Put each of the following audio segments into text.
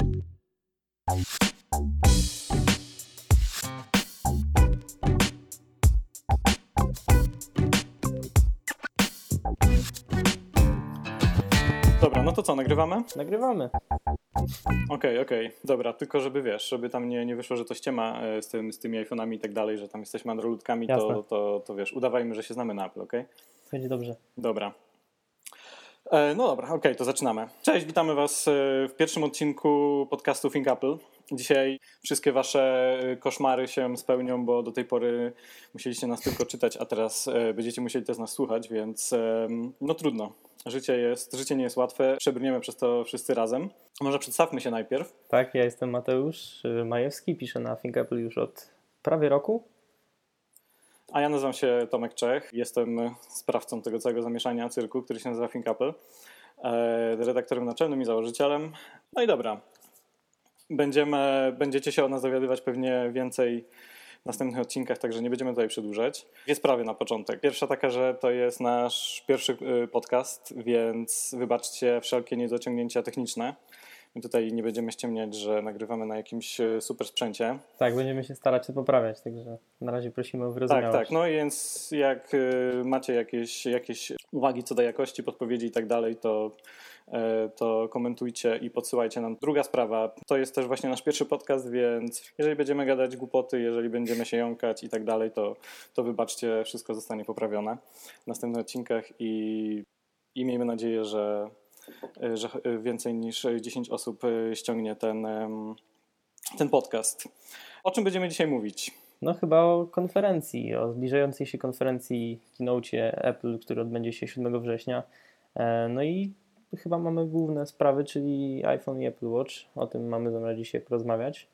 Dobra, no to co, nagrywamy? Nagrywamy. Okej, okej, dobra, tylko żeby wiesz, żeby tam nie, nie wyszło, że to ściema e, z, tym, z tymi iPhone'ami i tak dalej, że tam jesteśmy androidkami, to, Jasne. to, to wiesz, udawajmy, że się znamy na Apple, okej? Będzie dobrze. Dobra. E, No dobra, okej, to zaczynamy. Cześć, witamy Was e, w pierwszym odcinku podcastu Think Apple. Dzisiaj wszystkie Wasze e, koszmary się spełnią, bo do tej pory musieliście nas tylko czytać, a teraz będziecie musieli też nas słuchać, więc no trudno. Życie, jest, życie nie jest łatwe, przebrniemy przez to wszyscy razem. Może przedstawmy się najpierw. Tak, ja jestem Mateusz Majewski, piszę na Think Apple już od prawie roku. A ja nazywam się Tomek Czech, jestem sprawcą tego całego zamieszania cyrku, który się nazywa Think Apple, e, redaktorem naczelnym i założycielem. No i dobra, Będziemy, będziecie się o nas dowiadywać pewnie więcej w następnych odcinkach, także nie będziemy tutaj przedłużać. Dwie sprawy na początek. Pierwsza taka, że to jest nasz pierwszy y, podcast, więc wybaczcie wszelkie niedociągnięcia techniczne. My tutaj nie będziemy ściemniać, że nagrywamy na jakimś y, super sprzęcie. Tak, będziemy się starać to poprawiać, także na razie prosimy o Tak, wyrozumiałość. tak. No więc jak y, macie jakieś, jakieś uwagi co do jakości, podpowiedzi i tak dalej, to, e, to komentujcie i podsyłajcie nam. Druga sprawa, to jest też właśnie nasz pierwszy podcast, więc jeżeli będziemy gadać głupoty, jeżeli będziemy się jąkać i tak dalej, to, to wybaczcie, wszystko zostanie poprawione w następnych odcinkach i, i miejmy nadzieję, że, e, że więcej niż 10 osób e, ściągnie ten, ten podcast. O czym będziemy dzisiaj mówić? No chyba o konferencji, o zbliżającej się konferencji keynote Apple, który odbędzie się 7 września. E, No i chyba mamy główne sprawy, czyli iPhone i Apple Watch. O tym mamy zamiar dzisiaj porozmawiać.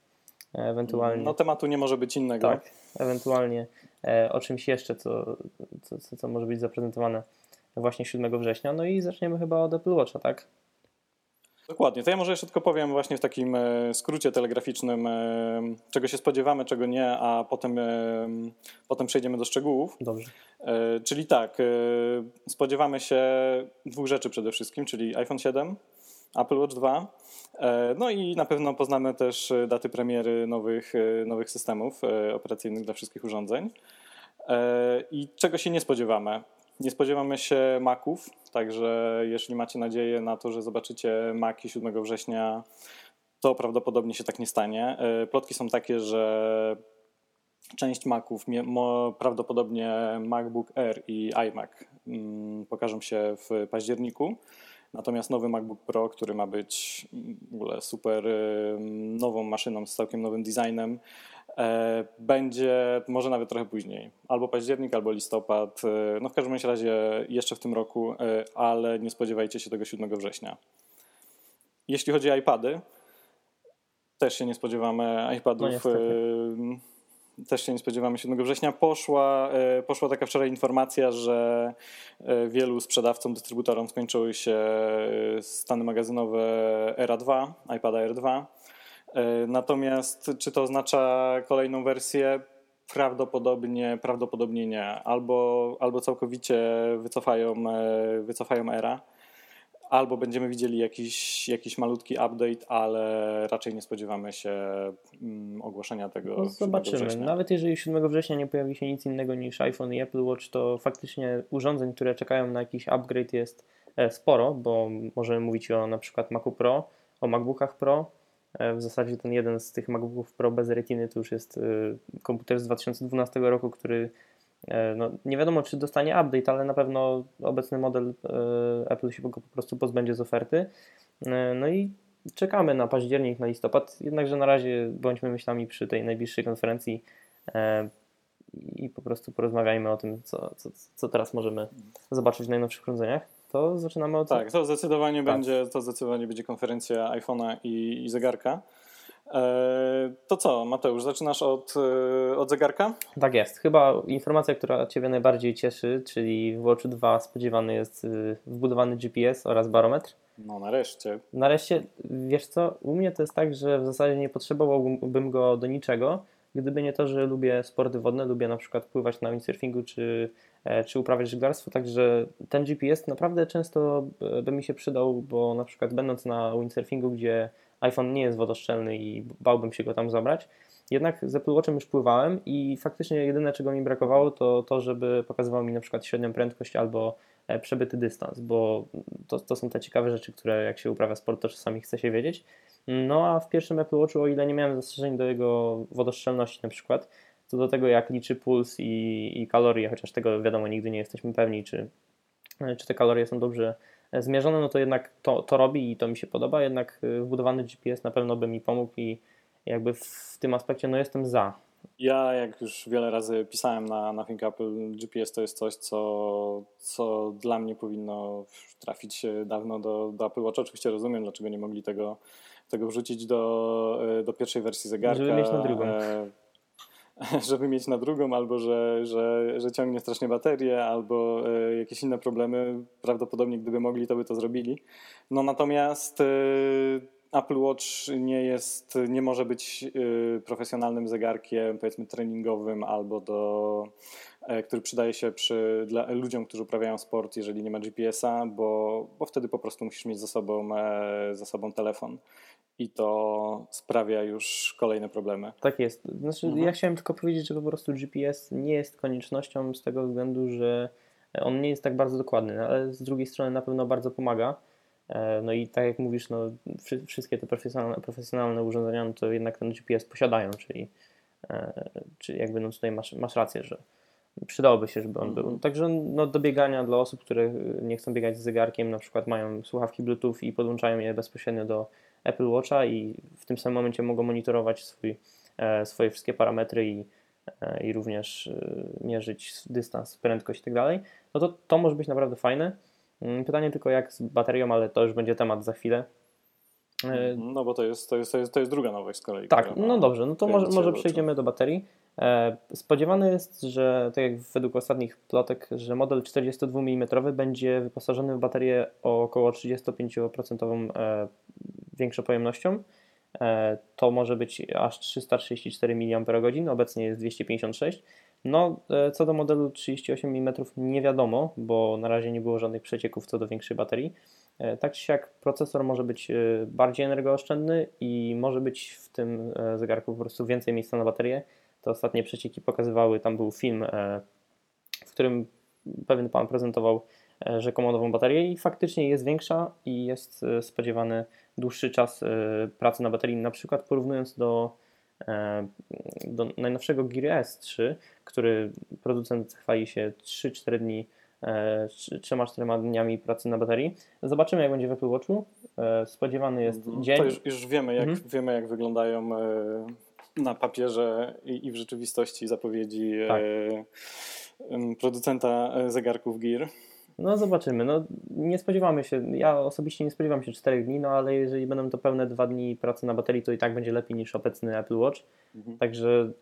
E, Ewentualnie. No tematu nie może być innego. Tak, ewentualnie e, o czymś jeszcze, co, co, co, co może być zaprezentowane właśnie 7 września. No i zaczniemy chyba od Apple Watcha, tak? Dokładnie. To ja może jeszcze tylko powiem właśnie w takim e, skrócie telegraficznym, e, czego się spodziewamy, czego nie, a potem, e, potem przejdziemy do szczegółów. Dobrze. Czyli tak, spodziewamy się dwóch rzeczy przede wszystkim, czyli iPhone 7, Apple Watch 2. e, No i na pewno poznamy też daty premiery nowych, nowych systemów operacyjnych dla wszystkich urządzeń. I czego się nie spodziewamy? Nie spodziewamy się Maców, także jeśli macie nadzieję na to, że zobaczycie Maki 7 września, to prawdopodobnie się tak nie stanie. E, Plotki są takie, że część Maców, prawdopodobnie MacBook Air i iMac mm, pokażą się w październiku. Natomiast nowy MacBook Pro, który ma być w ogóle super y, nową maszyną z całkiem nowym designem, e, będzie może nawet trochę później. Albo październik, albo listopad. e, No w każdym razie jeszcze w tym roku, e, ale nie spodziewajcie się tego 7 września. Jeśli chodzi o iPady, też się nie spodziewamy iPadów. No e, też się nie spodziewamy 7 września. Poszła, e, poszła taka wczoraj informacja, że e, wielu sprzedawcom, dystrybutorom skończyły się e, stany magazynowe Era 2, iPada R2. E, Natomiast czy to oznacza kolejną wersję? Prawdopodobnie, prawdopodobnie nie. Albo, albo całkowicie wycofają, e, wycofają Era, albo będziemy widzieli jakiś, jakiś malutki update, ale raczej nie spodziewamy się mm, ogłoszenia tego. No, 7 zobaczymy. Nawet jeżeli 7 września nie pojawi się nic innego niż iPhone i Apple Watch, to faktycznie urządzeń, które czekają na jakiś upgrade jest e, sporo, bo możemy mówić o na przykład Macu Pro, o MacBookach Pro. E, W zasadzie ten jeden z tych MacBooków Pro bez retiny to już jest e, komputer z 2012 roku, który e, no, nie wiadomo czy dostanie update, ale na pewno obecny model Apple się go po prostu pozbędzie z oferty. No i czekamy na październik, na listopad, jednakże na razie bądźmy myślami przy tej najbliższej konferencji i po prostu porozmawiajmy o tym, co, co, co teraz możemy zobaczyć w najnowszych urządzeniach. To zaczynamy od... Tak, to zdecydowanie Tak. będzie, to zdecydowanie będzie konferencja iPhone'a i, i zegarka. E, to co, Mateusz, zaczynasz od, e, od zegarka? Tak jest. Chyba informacja, która Ciebie najbardziej cieszy, czyli w Watch 2 spodziewany jest y, wbudowany GPS oraz barometr. No nareszcie. Nareszcie, wiesz co, u mnie to jest tak, że w zasadzie nie potrzebowałbym go do niczego, gdyby nie to, że lubię sporty wodne, lubię na przykład pływać na windsurfingu czy, czy uprawiać żeglarstwo, także ten GPS naprawdę często e, by mi się przydał, bo na przykład będąc na windsurfingu, gdzie iPhone nie jest wodoszczelny i bałbym się go tam zabrać. Jednak z Apple Watchem już pływałem i faktycznie jedyne czego mi brakowało to to, żeby pokazywał mi na przykład średnią prędkość albo e, przebyty dystans, bo to, to są te ciekawe rzeczy, które jak się uprawia sport, to czasami chce się wiedzieć. No a w pierwszym Apple Watchu, o ile nie miałem zastrzeżeń do jego wodoszczelności na przykład, co do tego jak liczy puls i, i kalorie, chociaż tego wiadomo nigdy nie jesteśmy pewni, czy, czy te kalorie są dobrze zmierzone, no to jednak to, to robi i to mi się podoba, jednak y, wbudowany GPS na pewno by mi pomógł i jakby w tym aspekcie no jestem za. Ja, jak już wiele razy pisałem na Nothing Apple, GPS to jest coś, co, co dla mnie powinno trafić dawno do, do Apple Watch. Oczywiście rozumiem, dlaczego nie mogli tego, tego wrzucić do, do pierwszej wersji zegarka. Żeby mieć na drugą. Żeby mieć na drugą, albo że, że, że ciągnie strasznie baterię, albo e, jakieś inne problemy. Prawdopodobnie gdyby mogli, to by to zrobili. No natomiast e, Apple Watch nie jest, nie może być e, profesjonalnym zegarkiem, powiedzmy treningowym, albo do, który przydaje się przy, dla ludziom, którzy uprawiają sport, jeżeli nie ma GPS-a, bo, bo wtedy po prostu musisz mieć ze sobą, ze sobą telefon i to sprawia już kolejne problemy. Tak jest. Znaczy, mhm. Ja chciałem tylko powiedzieć, że po prostu GPS nie jest koniecznością z tego względu, że on nie jest tak bardzo dokładny, no, ale z drugiej strony na pewno bardzo pomaga. E, no i tak jak mówisz, no, wszystkie te profesjonalne, profesjonalne urządzenia no to jednak ten GPS posiadają, czyli, e, czyli jakby no tutaj masz, masz rację, że przydałoby się, żeby on był. Mhm. Także no, do biegania dla osób, które nie chcą biegać z zegarkiem, na przykład mają słuchawki Bluetooth i podłączają je bezpośrednio do Apple Watcha i w tym samym momencie mogą monitorować swój, e, swoje wszystkie parametry i, e, i również e, mierzyć dystans, prędkość i tak dalej, no to to może być naprawdę fajne. Mm, pytanie tylko jak z baterią, ale to już będzie temat za chwilę. No bo to jest, to jest, to jest, to jest druga nowość z kolei. Tak, no dobrze, no to może, może przejdziemy do baterii. Spodziewane jest, że tak jak według ostatnich plotek, że model 42 mm będzie wyposażony w baterię o około 35% większą pojemnością. E, to może być aż 334 mAh, obecnie jest 256. No, e, co do modelu 38 mm nie wiadomo, bo na razie nie było żadnych przecieków co do większej baterii. E, tak czy siak procesor może być bardziej energooszczędny i może być w tym zegarku po prostu więcej miejsca na baterię. Te ostatnie przecieki pokazywały, tam był film, w którym pewien pan prezentował rzekomo nową baterię i faktycznie jest większa i jest spodziewany dłuższy czas e, pracy na baterii, na przykład porównując do, e, do najnowszego Gear S3, który producent chwali się 3-4 dni 3-4 e, dniami pracy na baterii. Zobaczymy, jak będzie w Apple Watchu. Spodziewany jest mhm. dzień. To już, już wiemy, jak, mhm. wiemy, jak wyglądają na papierze i, w rzeczywistości zapowiedzi tak. producenta zegarków Gear. No zobaczymy. No, nie spodziewamy się, ja osobiście nie spodziewam się 4 dni, no ale jeżeli będą to pełne dwa dni pracy na baterii, to i tak będzie lepiej niż obecny Apple Watch. Mhm. Także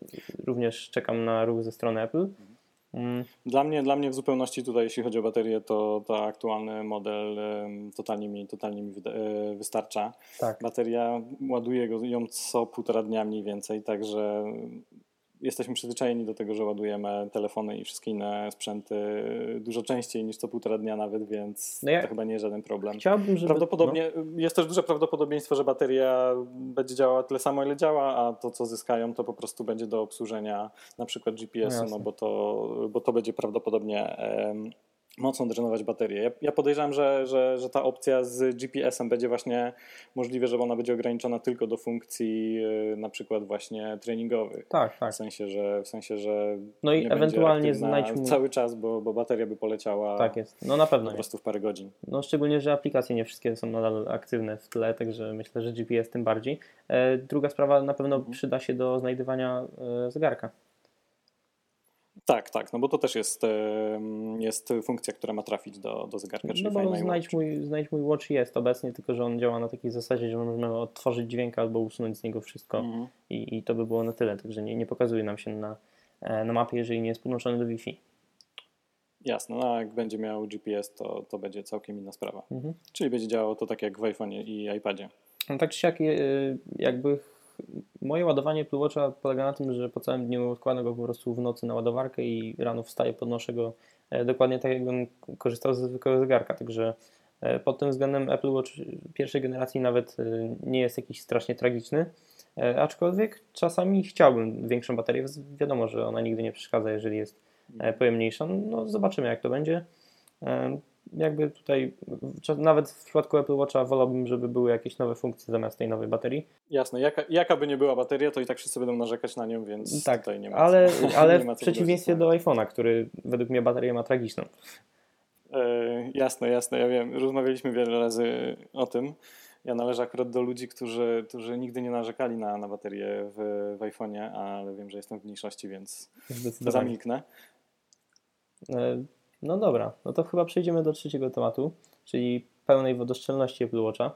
również czekam na ruch ze strony Apple. Mm. Dla, mnie, dla mnie w zupełności tutaj, jeśli chodzi o baterię, to, to aktualny model totalnie mi, totalnie mi e, wystarcza. Tak. Bateria ładuje go, ją co półtora dnia mniej więcej, także jesteśmy przyzwyczajeni do tego, że ładujemy telefony i wszystkie inne sprzęty dużo częściej niż co półtora dnia nawet, więc no ja to chyba nie jest żaden problem. Chciałbym, żeby... Prawdopodobnie no. jest też duże prawdopodobieństwo, że bateria będzie działała tyle samo, ile działa, a to, co zyskają, to po prostu będzie do obsłużenia na przykład GPS-u, no, no bo, to, bo to będzie prawdopodobnie mocno drenować baterię. Ja, ja podejrzewam, że, że, że ta opcja z GPS-em będzie właśnie możliwe, że ona będzie ograniczona tylko do funkcji yy, na przykład właśnie treningowych. Tak, tak. W sensie, że, w sensie, że no i ewentualnie znajdź mu... cały czas, bo, bo bateria by poleciała tak jest. No na pewno po prostu w parę godzin. No szczególnie, że aplikacje nie wszystkie są nadal aktywne w tle, także myślę, że GPS tym bardziej. E, druga sprawa na pewno mhm. przyda się do znajdywania e, zegarka. Tak, tak, no bo to też jest, jest funkcja, która ma trafić do, do zegarka, czyli no bo znajdź mój, znajdź mój Watch jest obecnie, tylko że on działa na takiej zasadzie, że możemy odtworzyć dźwięk albo usunąć z niego wszystko mhm. i, i to by było na tyle, także nie, nie pokazuje nam się na, e, na mapie, jeżeli nie jest podłączony do Wi-Fi. Jasne, no a jak będzie miał GPS, to, to będzie całkiem inna sprawa. Mhm. Czyli będzie działało to tak jak w iPhone'ie i iPadzie. No tak czy siak, e, jakby moje ładowanie Apple Watcha polega na tym, że po całym dniu odkładam go po prostu w nocy na ładowarkę i rano wstaję, podnoszę go e, dokładnie tak, jakbym korzystał ze zwykłego zegarka. Także Pod tym względem Apple Watch pierwszej generacji nawet nie jest jakiś strasznie tragiczny, aczkolwiek czasami chciałbym większą baterię. Wiadomo, że ona nigdy nie przeszkadza, jeżeli jest pojemniejsza. No zobaczymy jak to będzie jakby tutaj, nawet w przypadku Apple Watcha wolałbym, żeby były jakieś nowe funkcje zamiast tej nowej baterii. Jasne, jaka, jaka by nie była bateria, to i tak wszyscy będą narzekać na nią, więc tak, tutaj nie ma ale, co, ale ma w przeciwieństwie do iPhone'a, który według mnie baterię ma tragiczną. E, jasne, jasne, ja wiem. Rozmawialiśmy wiele razy o tym. Ja należę akurat do ludzi, którzy, którzy nigdy nie narzekali na, na baterię w, w iPhone'ie, ale wiem, że jestem w mniejszości, więc zamilknę. E, no dobra, no to chyba przejdziemy do trzeciego tematu, czyli pełnej wodoszczelności Apple Watcha,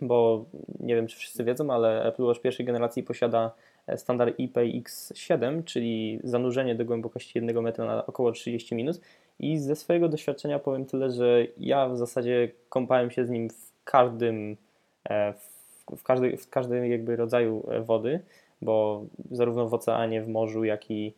bo nie wiem, czy wszyscy wiedzą, ale Apple Watch pierwszej generacji posiada e, standard IPX7, czyli zanurzenie do głębokości 1 metra na około 30 minut i ze swojego doświadczenia powiem tyle, że ja w zasadzie kąpałem się z nim w każdym, e, w, każdy, w każdym jakby rodzaju e, wody, bo zarówno w oceanie, w morzu, jak i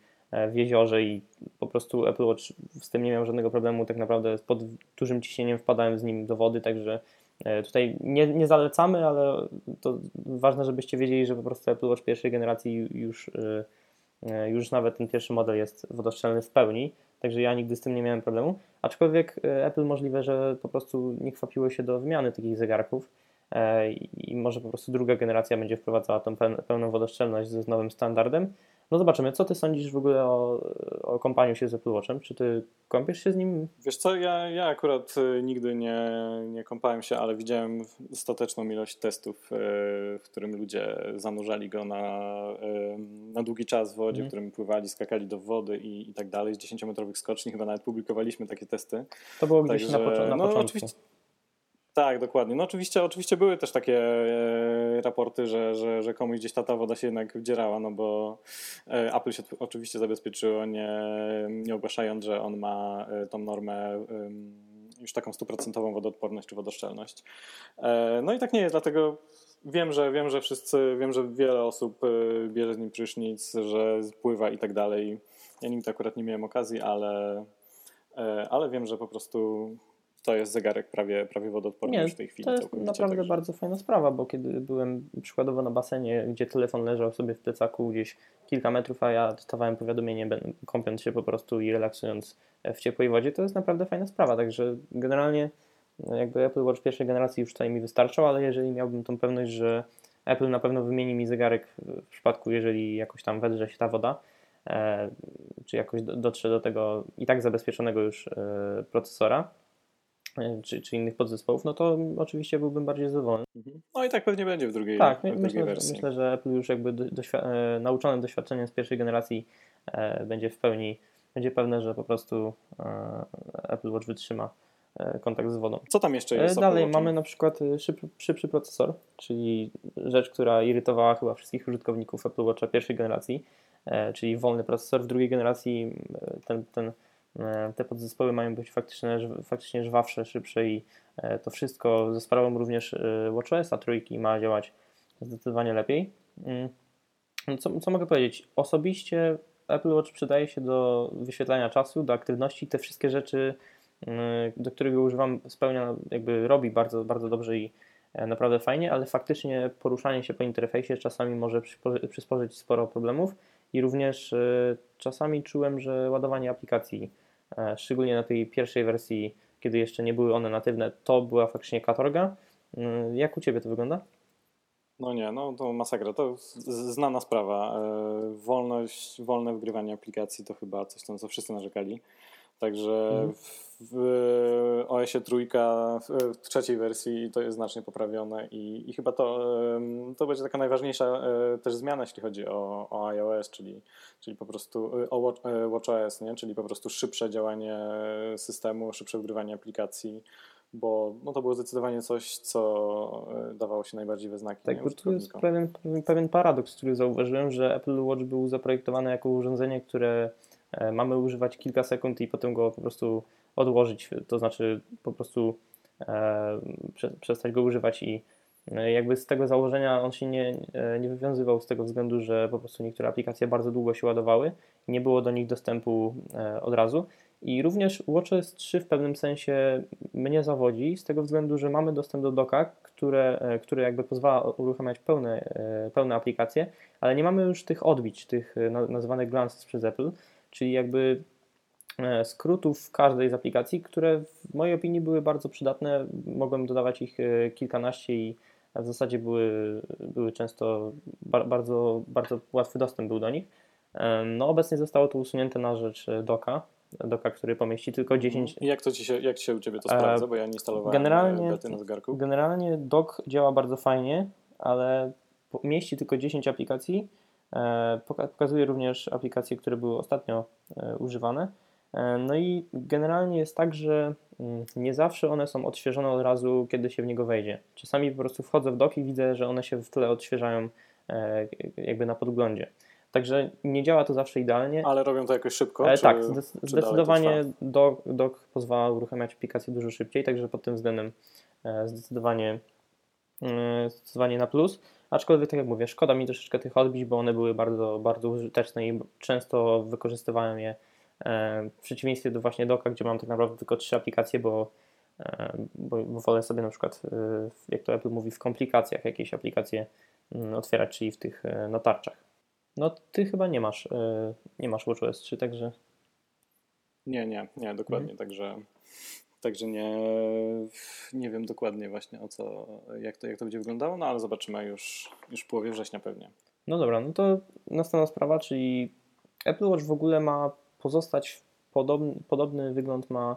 w jeziorze i po prostu Apple Watch z tym nie miał żadnego problemu. Tak naprawdę pod dużym ciśnieniem wpadałem z nim do wody, także e, tutaj nie, nie zalecamy, ale to ważne, żebyście wiedzieli, że po prostu Apple Watch pierwszej generacji już, e, już nawet ten pierwszy model jest wodoszczelny w pełni, także ja nigdy z tym nie miałem problemu. Aczkolwiek Apple możliwe, że po prostu nie chwapiło się do wymiany takich zegarków i może po prostu druga generacja będzie wprowadzała tą pełną wodoszczelność z nowym standardem. No zobaczymy, co ty sądzisz w ogóle o, o kąpaniu się z Apple Watchem? Czy ty kąpiesz się z nim? Wiesz co, ja, ja akurat y, nigdy nie, nie kąpałem się, ale widziałem ostateczną ilość testów, y, w którym ludzie zanurzali go na, y, na długi czas w wodzie, mm. w którym pływali, skakali do wody i, i tak dalej. Z 10-metrowych skoczni chyba nawet publikowaliśmy takie testy. To było gdzieś Także, na, pocz- na no, początku. Oczywiście, tak, dokładnie. No oczywiście, oczywiście były też takie e, raporty, że, że, że komuś gdzieś ta, woda się jednak wdzierała, no bo e, Apple się oczywiście zabezpieczyło, nie, nie ogłaszając, że on ma e, tą normę już taką stuprocentową wodoodporność czy wodoszczelność. No i tak nie jest, dlatego wiem, że wiem, że wszyscy, wiem, że wiele osób bierze z nim prysznic, że pływa i tak dalej. Ja nigdy akurat nie miałem okazji, ale, ale wiem, że po prostu to jest zegarek prawie, prawie wodoodporny Nie, w tej chwili. To jest naprawdę także. bardzo fajna sprawa, bo kiedy byłem przykładowo na basenie, gdzie telefon leżał sobie w plecaku gdzieś kilka metrów, a ja dostawałem powiadomienie, kąpiąc się po prostu i relaksując w ciepłej wodzie, to jest naprawdę fajna sprawa. Także generalnie no, jakby Apple Watch pierwszej generacji już tutaj mi wystarczał, ale jeżeli miałbym tą pewność, że Apple na pewno wymieni mi zegarek w przypadku, jeżeli jakoś tam wedrze się ta woda, e, czy jakoś dotrze do tego i tak zabezpieczonego już e, procesora, czy, czy innych podzespołów, no to oczywiście byłbym bardziej zadowolony. Mhm. No i tak pewnie będzie w drugiej, tak, w drugiej myślę, wersji. Myślę, że Apple już jakby doświ- e, nauczony doświadczeniem z pierwszej generacji e, będzie w pełni, będzie pewne, że po prostu Apple Watch wytrzyma kontakt z wodą. Co tam jeszcze jest? Dalej mamy na przykład szybszy, szybszy procesor, czyli rzecz, która irytowała chyba wszystkich użytkowników Apple Watcha pierwszej generacji, czyli wolny procesor. W drugiej generacji ten, ten E, te podzespoły mają być faktycznie, faktycznie żwawsze, szybsze i e, to wszystko ze sprawą również e, WatchOS a trójki ma działać zdecydowanie lepiej. Mm. No co, co mogę powiedzieć? Osobiście Apple Watch przydaje się do wyświetlania czasu, do aktywności. Te wszystkie rzeczy, do których używam, spełnia, jakby robi bardzo, bardzo dobrze i naprawdę fajnie, ale faktycznie poruszanie się po interfejsie czasami może przysporzyć sporo problemów i również czasami czułem, że ładowanie aplikacji E, szczególnie na tej pierwszej wersji, kiedy jeszcze nie były one natywne, to była faktycznie katorga. Mm, jak u Ciebie to wygląda? No nie, no to masakra. To znana sprawa. E, wolność, wolne wgrywanie aplikacji to chyba coś tam, co wszyscy narzekali. Także mhm. w OS-ie trójka, w trzeciej wersji to jest znacznie poprawione i, i chyba to, to będzie taka najważniejsza e, też zmiana, jeśli chodzi o, o iOS, czyli, czyli po prostu o WatchOS, nie? czyli po prostu szybsze działanie systemu, szybsze wgrywanie aplikacji bo no to było zdecydowanie coś, co e, dawało się najbardziej we znaki. Tak, bo tu jest pewien, pewien paradoks, który zauważyłem, że Apple Watch był zaprojektowany jako urządzenie, które E, mamy używać kilka sekund i potem go po prostu odłożyć, to znaczy po prostu e, przestać go używać i e, jakby z tego założenia on się nie, nie wywiązywał z tego względu, że po prostu niektóre aplikacje bardzo długo się ładowały nie było do nich dostępu od razu. I również WatchOS 3 w pewnym sensie mnie zawodzi, z tego względu, że mamy dostęp do doka, które, e, które jakby pozwala uruchamiać pełne, e, pełne aplikacje, ale nie mamy już tych odbić, tych e, nazywanych glances przez Apple, czyli jakby skrótów w każdej z aplikacji, które w mojej opinii były bardzo przydatne. Mogłem dodawać ich kilkanaście i w zasadzie były, były często bardzo, bardzo łatwy dostęp był do nich. No obecnie zostało to usunięte na rzecz doka, doka, który pomieści tylko 10. Mhm. I jak to ci się, jak się u Ciebie to sprawdza, bo ja nie instalowałem generalnie, bety na zegarku. Generalnie dok działa bardzo fajnie, ale mieści tylko 10 aplikacji. E, pokazuje również aplikacje, które były ostatnio e, używane. E, no i generalnie jest tak, że mm, nie zawsze one są odświeżone od razu, kiedy się w niego wejdzie. Czasami po prostu wchodzę w dok i widzę, że one się w tle odświeżają jakby na podglądzie. Także nie działa to zawsze idealnie. Ale robią to jakoś szybko? E, czy, tak, zdecydowanie doc, doc pozwala uruchamiać aplikację dużo szybciej, także pod tym względem zdecydowanie, zdecydowanie na plus. Aczkolwiek, tak jak mówię, szkoda mi troszeczkę tych odbić, bo one były bardzo, bardzo użyteczne i często wykorzystywałem je e, w przeciwieństwie do właśnie Doka, gdzie mam tak naprawdę tylko trzy aplikacje, bo, e, bo, bo wolę sobie na przykład, e, jak to Apple mówi, w komplikacjach jakieś aplikacje mm, otwierać, czyli w tych notarczach. No ty chyba nie masz, e, nie masz WatchOS 3, także... Nie, nie, nie, dokładnie, mhm. także... Także nie, nie wiem dokładnie właśnie o co, jak to, jak to będzie wyglądało, no ale zobaczymy już, już w połowie września pewnie. No dobra, no to następna sprawa, czyli Apple Watch w ogóle ma pozostać, podobny, podobny wygląd ma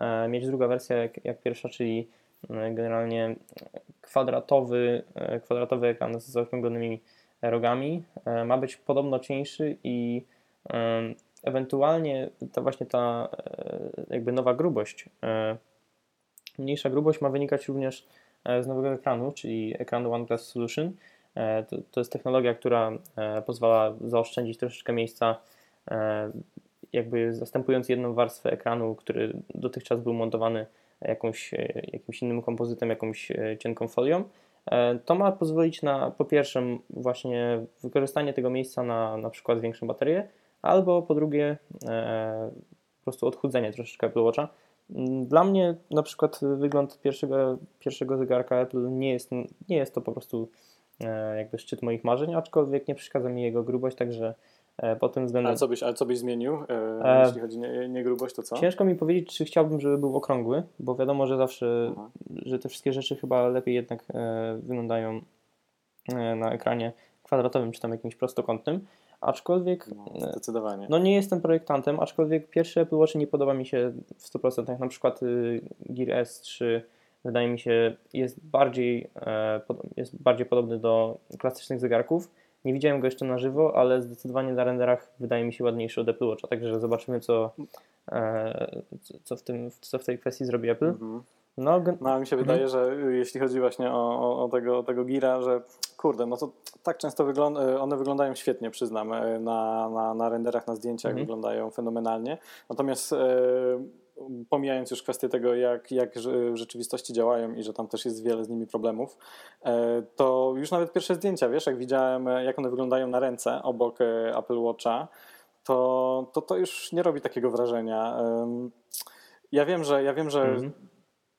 e, mieć druga wersja jak, jak pierwsza, czyli e, generalnie kwadratowy, e, kwadratowy ekran z zaokrąglonymi rogami. E, ma być podobno cieńszy i ewentualnie ta właśnie ta e, jakby nowa grubość, mniejsza grubość ma wynikać również z nowego ekranu, czyli ekranu OnePlus Solution. To, to jest technologia, która pozwala zaoszczędzić troszeczkę miejsca, jakby zastępując jedną warstwę ekranu, który dotychczas był montowany jakąś, jakimś innym kompozytem, jakąś cienką folią. E, to ma pozwolić na po pierwsze właśnie wykorzystanie tego miejsca na na przykład większą baterię, albo po drugie e, po prostu odchudzenie troszeczkę Apple Watcha. Dla mnie na przykład wygląd pierwszego, pierwszego zegarka Apple nie jest, nie jest to po prostu e, jakby szczyt moich marzeń, aczkolwiek nie przeszkadza mi jego grubość, także E, pod tym względem. Ale co byś, ale co byś zmienił, e, jeśli chodzi nie, nie grubość, to co? Ciężko mi powiedzieć, czy chciałbym, żeby był okrągły, bo wiadomo, że zawsze, Aha. że te wszystkie rzeczy chyba lepiej jednak wyglądają na ekranie kwadratowym, czy tam jakimś prostokątnym. Aczkolwiek. No, zdecydowanie. No nie jestem projektantem, aczkolwiek pierwszy Apple Watch nie podoba mi się w 100%. Na przykład y, Gear S3 wydaje mi się jest bardziej, e, jest bardziej podobny do klasycznych zegarków nie widziałem go jeszcze na żywo, ale zdecydowanie na renderach wydaje mi się ładniejszy od Apple Watcha, także zobaczymy, co, e, co, w, tym, co w tej kwestii zrobi Apple. Mhm. No, no mi się wydaje, mhm. że jeśli chodzi właśnie o, o, o, tego, o tego Gira, że kurde, no to tak często wygląda, one wyglądają świetnie, przyznam, e, na, na, na renderach, na zdjęciach mhm. wyglądają fenomenalnie. Natomiast e, pomijając już kwestię tego, jak, jak w rzeczywistości działają i że tam też jest wiele z nimi problemów, e, to już nawet pierwsze zdjęcia, wiesz, jak widziałem, e, jak one wyglądają na ręce obok e, Apple Watcha, to, to to już nie robi takiego wrażenia. Ja wiem, że ja wiem, że mhm.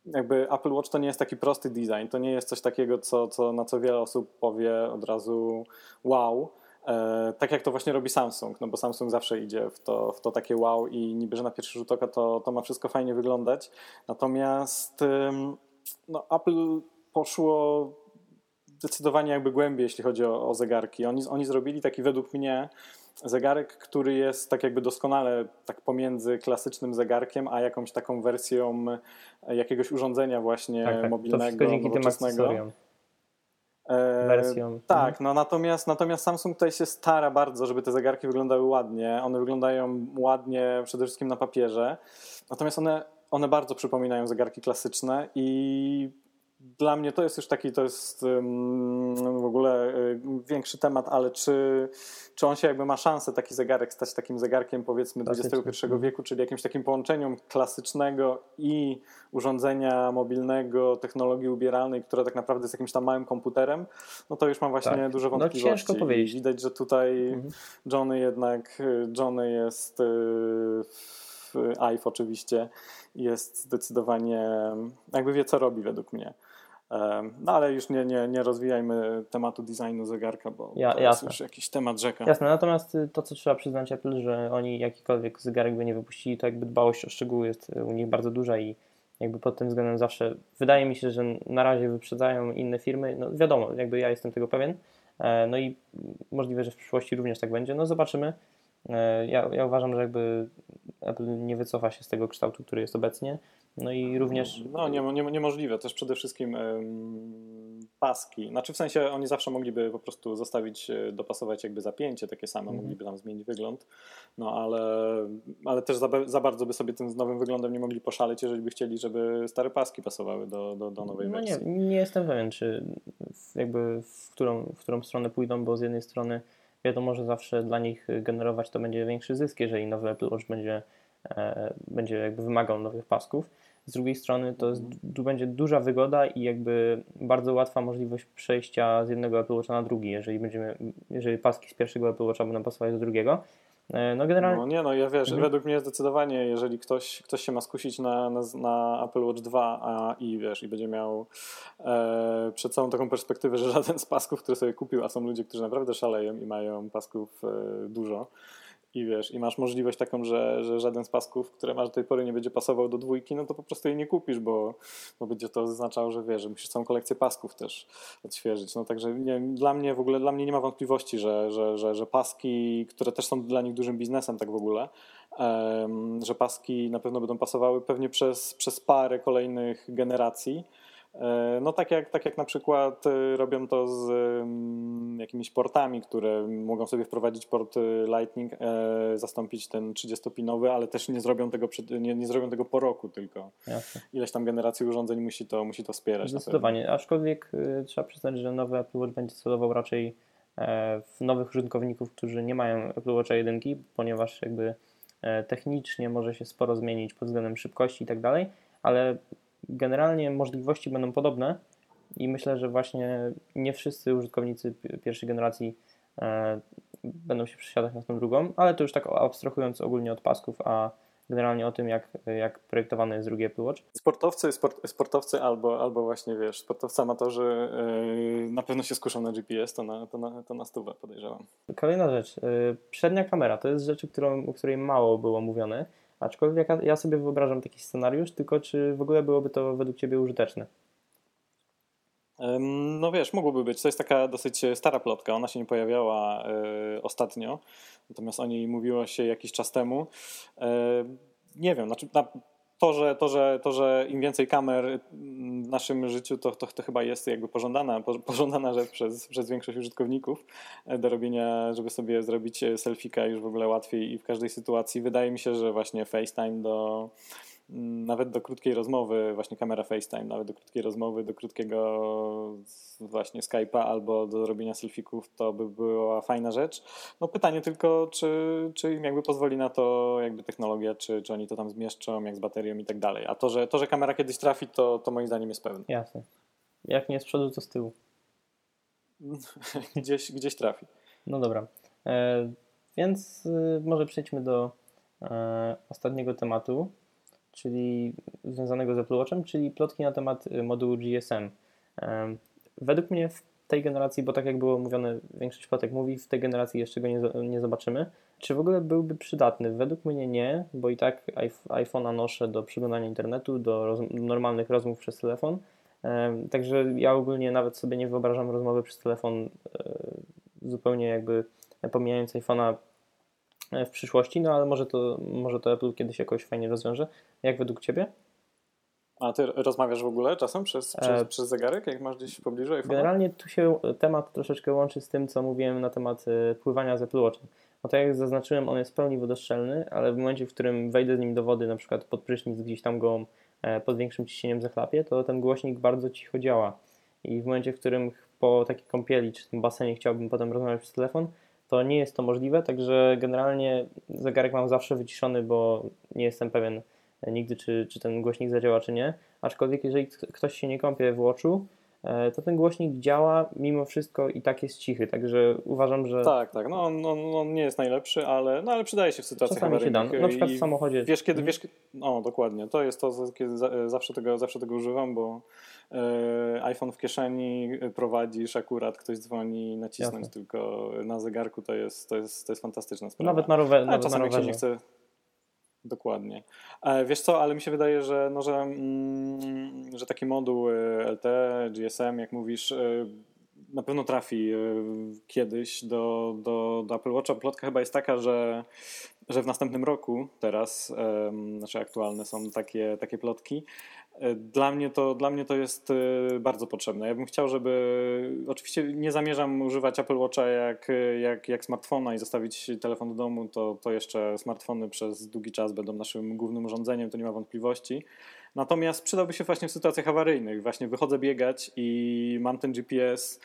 Jakby Apple Watch to nie jest taki prosty design, to nie jest coś takiego, co, co, na co wiele osób powie od razu wow, E, tak jak to właśnie robi Samsung, no bo Samsung zawsze idzie w to, w to takie wow i niby, że na pierwszy rzut oka to, to ma wszystko fajnie wyglądać. Natomiast no, Apple poszło zdecydowanie jakby głębiej, jeśli chodzi o, o zegarki. Oni, oni zrobili taki według mnie zegarek, który jest tak jakby doskonale tak pomiędzy klasycznym zegarkiem, a jakąś taką wersją jakiegoś urządzenia właśnie tak, tak. mobilnego, to nowoczesnego. Tym E, wersją. Tak, no natomiast, natomiast Samsung tutaj się stara bardzo, żeby te zegarki wyglądały ładnie. One wyglądają ładnie przede wszystkim na papierze. Natomiast one, one bardzo przypominają zegarki klasyczne i dla mnie to jest już taki, to jest w ogóle y, większy temat, ale czy, czy on się jakby ma szansę, taki zegarek, stać takim zegarkiem powiedzmy XXI mhm. wieku, czyli jakimś takim połączeniem klasycznego i urządzenia mobilnego, technologii ubieralnej, która tak naprawdę jest jakimś tam małym komputerem, no to już mam właśnie tak. dużo wątpliwości. No ciężko powiedzieć. Widać, że tutaj mhm. Johnny jednak, Johnny jest y, IVE oczywiście jest zdecydowanie, jakby wie co robi według mnie. No ale już nie, nie, nie rozwijajmy tematu designu zegarka, bo ja, to jest już jakiś temat rzeka. Jasne, natomiast y, to, co trzeba przyznać Apple, że oni jakikolwiek zegarek by nie wypuścili, to jakby dbałość o szczegóły jest u nich bardzo duża i jakby pod tym względem zawsze wydaje mi się, że na razie wyprzedzają inne firmy. No wiadomo, jakby ja jestem tego pewien. E, no i możliwe, że w przyszłości również tak będzie. No zobaczymy. E, ja, ja uważam, że jakby Apple nie wycofa się z tego kształtu, który jest obecnie. No i również. No, nie, nie, niemożliwe. Też przede wszystkim um, paski. Znaczy w sensie oni zawsze mogliby po prostu zostawić, e, dopasować jakby zapięcie takie same, mm -hmm. mogliby tam zmienić wygląd. No ale, ale też za, za, bardzo by sobie tym nowym wyglądem nie mogli poszaleć, jeżeli by chcieli, żeby stare paski pasowały do, do, do nowej no wersji. Nie, nie jestem pewien, czy jakby w którą, w którą stronę pójdą, bo z jednej strony wiadomo, że zawsze dla nich generować to będzie większy zysk, jeżeli nowy Apple Watch będzie, e, będzie jakby wymagał nowych pasków. Z drugiej strony to jest, tu będzie duża wygoda i jakby bardzo łatwa możliwość przejścia z jednego Apple Watcha na drugi, jeżeli będziemy, jeżeli paski z pierwszego Apple Watcha będą pasować do drugiego. E, no generalnie... No nie, no ja wiesz, mhm. według mnie zdecydowanie, jeżeli ktoś, ktoś się ma skusić na, na, na Apple Watch 2 a, i wiesz, i będzie miał e, przed całą taką perspektywę, że żaden z pasków, które sobie kupił, a są ludzie, którzy naprawdę szaleją i mają pasków e, dużo, i wiesz, i masz możliwość taką, że, że żaden z pasków, które masz do tej pory nie będzie pasował do dwójki, no to po prostu jej nie kupisz, bo, bo będzie to oznaczało, że wiesz, że musisz całą kolekcję pasków też odświeżyć. No także nie, dla mnie w ogóle, dla mnie nie ma wątpliwości, że, że, że, że paski, które też są dla nich dużym biznesem tak w ogóle, um, że paski na pewno będą pasowały pewnie przez, przez parę kolejnych generacji. E, no tak jak, tak jak na przykład e, robią to z mm, jakimiś portami, które mogą sobie wprowadzić port e, Lightning, zastąpić ten 30-pinowy, ale też nie zrobią tego, przed, nie, nie zrobią tego po roku tylko. Jasne. Ileś tam generacji urządzeń musi to, musi to wspierać. Zdecydowanie, aczkolwiek trzeba przyznać, że nowy Apple Watch będzie celował raczej w nowych użytkowników, którzy nie mają Apple Watcha 1, ponieważ jakby technicznie może się sporo zmienić pod względem szybkości i tak dalej, ale generalnie możliwości będą podobne i myślę, że właśnie nie wszyscy użytkownicy pierwszej generacji e, będą się przesiadać na tą drugą, ale to już tak abstrahując ogólnie od pasków, a generalnie o tym, jak, jak projektowany jest drugi Apple Watch. Sportowcy, sport, sportowcy albo, albo właśnie, wiesz, sportowcy amatorzy yy, na pewno się skuszą na GPS, to na, to na, to na stówę podejrzewam. Kolejna rzecz, yy, przednia kamera, to jest rzecz, którą, o której mało było mówione. Aczkolwiek ja sobie wyobrażam taki scenariusz, tylko czy w ogóle byłoby to według Ciebie użyteczne? No wiesz, mogłoby być. To jest taka dosyć stara plotka. Ona się nie pojawiała y, ostatnio, natomiast o niej mówiło się jakiś czas temu. Y, nie wiem, znaczy na, to, że, to, że, to, że im więcej kamer w naszym życiu, to, to, to chyba jest jakby pożądana, pożądana rzecz przez, przez większość użytkowników do robienia, żeby sobie zrobić selfika już w ogóle łatwiej i w każdej sytuacji. Wydaje mi się, że właśnie FaceTime do nawet do krótkiej rozmowy, właśnie kamera FaceTime, nawet do krótkiej rozmowy, do krótkiego właśnie Skype'a albo do robienia selfików, to by była fajna rzecz. No pytanie tylko, czy, czy im jakby pozwoli na to jakby technologia, czy, czy oni to tam zmieszczą, jak z baterią i tak dalej. A to, że, to, że kamera kiedyś trafi, to, to moim zdaniem jest pewne. Jasne. Jak nie z przodu, to z tyłu. gdzieś, gdzieś trafi. No dobra. E, więc y, może przejdźmy do e, ostatniego tematu, czyli związanego z Apple Watchem, czyli plotki na temat y, modułu GSM. Według mnie w tej generacji, bo tak jak było mówione, większość plotek mówi, w tej generacji jeszcze go nie, nie zobaczymy. Czy w ogóle byłby przydatny? Według mnie nie, bo i tak iPhone'a noszę do przeglądania internetu, do roz, normalnych rozmów przez telefon. Także ja ogólnie nawet sobie nie wyobrażam rozmowy przez telefon e, zupełnie jakby pomijając iPhone'a w przyszłości, no ale może to, może to Apple kiedyś jakoś fajnie rozwiąże. Jak według Ciebie? A Ty rozmawiasz w ogóle czasem przez, przez, e... przez zegarek, jak masz gdzieś w pobliżu iPhone'a? Generalnie tu się temat troszeczkę łączy z tym, co mówiłem na temat e, pływania z Apple Watchem. No tak jak zaznaczyłem, on jest w pełni wodoszczelny, ale w momencie, w którym wejdę z nim do wody, na przykład pod prysznic, gdzieś tam go e, pod większym ciśnieniem zachlapię, to ten głośnik bardzo cicho działa. I w momencie, w którym po takiej kąpieli czy tym basenie chciałbym potem rozmawiać przez telefon, to nie jest to możliwe, także generalnie zegarek mam zawsze wyciszony, bo nie jestem pewien nigdy, czy, czy ten głośnik zadziała, czy nie. Aczkolwiek jeżeli ktoś się nie kąpie w Watchu, to ten głośnik działa mimo wszystko i tak jest cichy, także uważam, że... Tak, tak, no on, on, on nie jest najlepszy, ale, no, ale przydaje się w sytuacjach Czasami awaryjnych. na przykład w samochodzie. Wiesz kiedy, Mhm. wiesz, no dokładnie, to jest to, kiedy za- zawsze tego, zawsze tego używam, bo e, iPhone w kieszeni e, prowadzisz, akurat ktoś dzwoni, nacisnąć Jasne. tylko na zegarku, to jest, to jest, to jest fantastyczna sprawa. Nawet na, rower, Ale nawet na czasem jak się rowerze. nie chce. Dokładnie. E, wiesz co, ale mi się wydaje, że, no, że, mm, że taki moduł e, LTE, GSM, jak mówisz, e, na pewno trafi e, kiedyś do, do, do Apple Watcha. Plotka chyba jest taka, że, że w następnym roku teraz, znaczy aktualne są takie, takie plotki. Dla mnie, to, dla mnie to jest e, bardzo potrzebne. Ja bym chciał, żeby. Oczywiście nie zamierzam używać Apple Watcha jak, jak, jak smartfona i zostawić telefon w domu. To, to jeszcze smartfony przez długi czas będą naszym głównym urządzeniem, to nie ma wątpliwości. Natomiast przydałby się właśnie w sytuacjach awaryjnych. Właśnie wychodzę biegać i mam ten GPS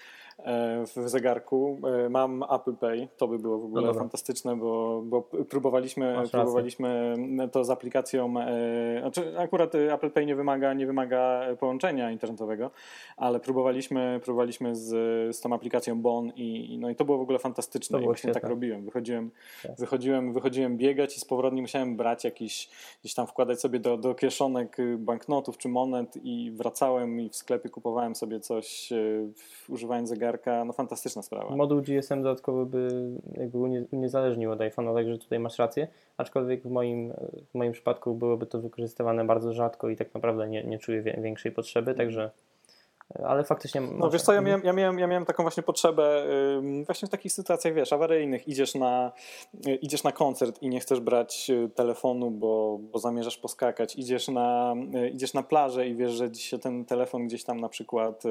w zegarku, e, mam Apple Pay, to by było w ogóle dobra. fantastyczne, bo, bo próbowaliśmy, Masz rację. próbowaliśmy to z aplikacją, e, znaczy akurat e, Apple Pay nie wymaga, nie wymaga połączenia internetowego, ale próbowaliśmy, próbowaliśmy z, z tą aplikacją Bon i, no i to było w ogóle fantastyczne i właśnie tak robiłem. Wychodziłem, Tak. wychodziłem, wychodziłem biegać i z powrotem musiałem brać jakiś, gdzieś tam wkładać sobie do, do kieszonek y, banknotów czy monet i wracałem i w sklepie kupowałem sobie coś y, używając zegarka. No fantastyczna sprawa. Moduł GSM dodatkowy by jakby unie- uniezależnił od iPhone'a, także tutaj masz rację. Aczkolwiek w moim, w moim przypadku byłoby to wykorzystywane bardzo rzadko i tak naprawdę nie, nie czuję większej potrzeby, także. Ale faktycznie. No masz- wiesz co, ja miałem, ja, miałem, ja miałem taką właśnie potrzebę właśnie w takich sytuacjach, wiesz, awaryjnych, idziesz na, y, idziesz na koncert i nie chcesz brać y, telefonu, bo, bo zamierzasz poskakać, idziesz na, y, idziesz na plażę i wiesz, że dziś się ten telefon gdzieś tam na przykład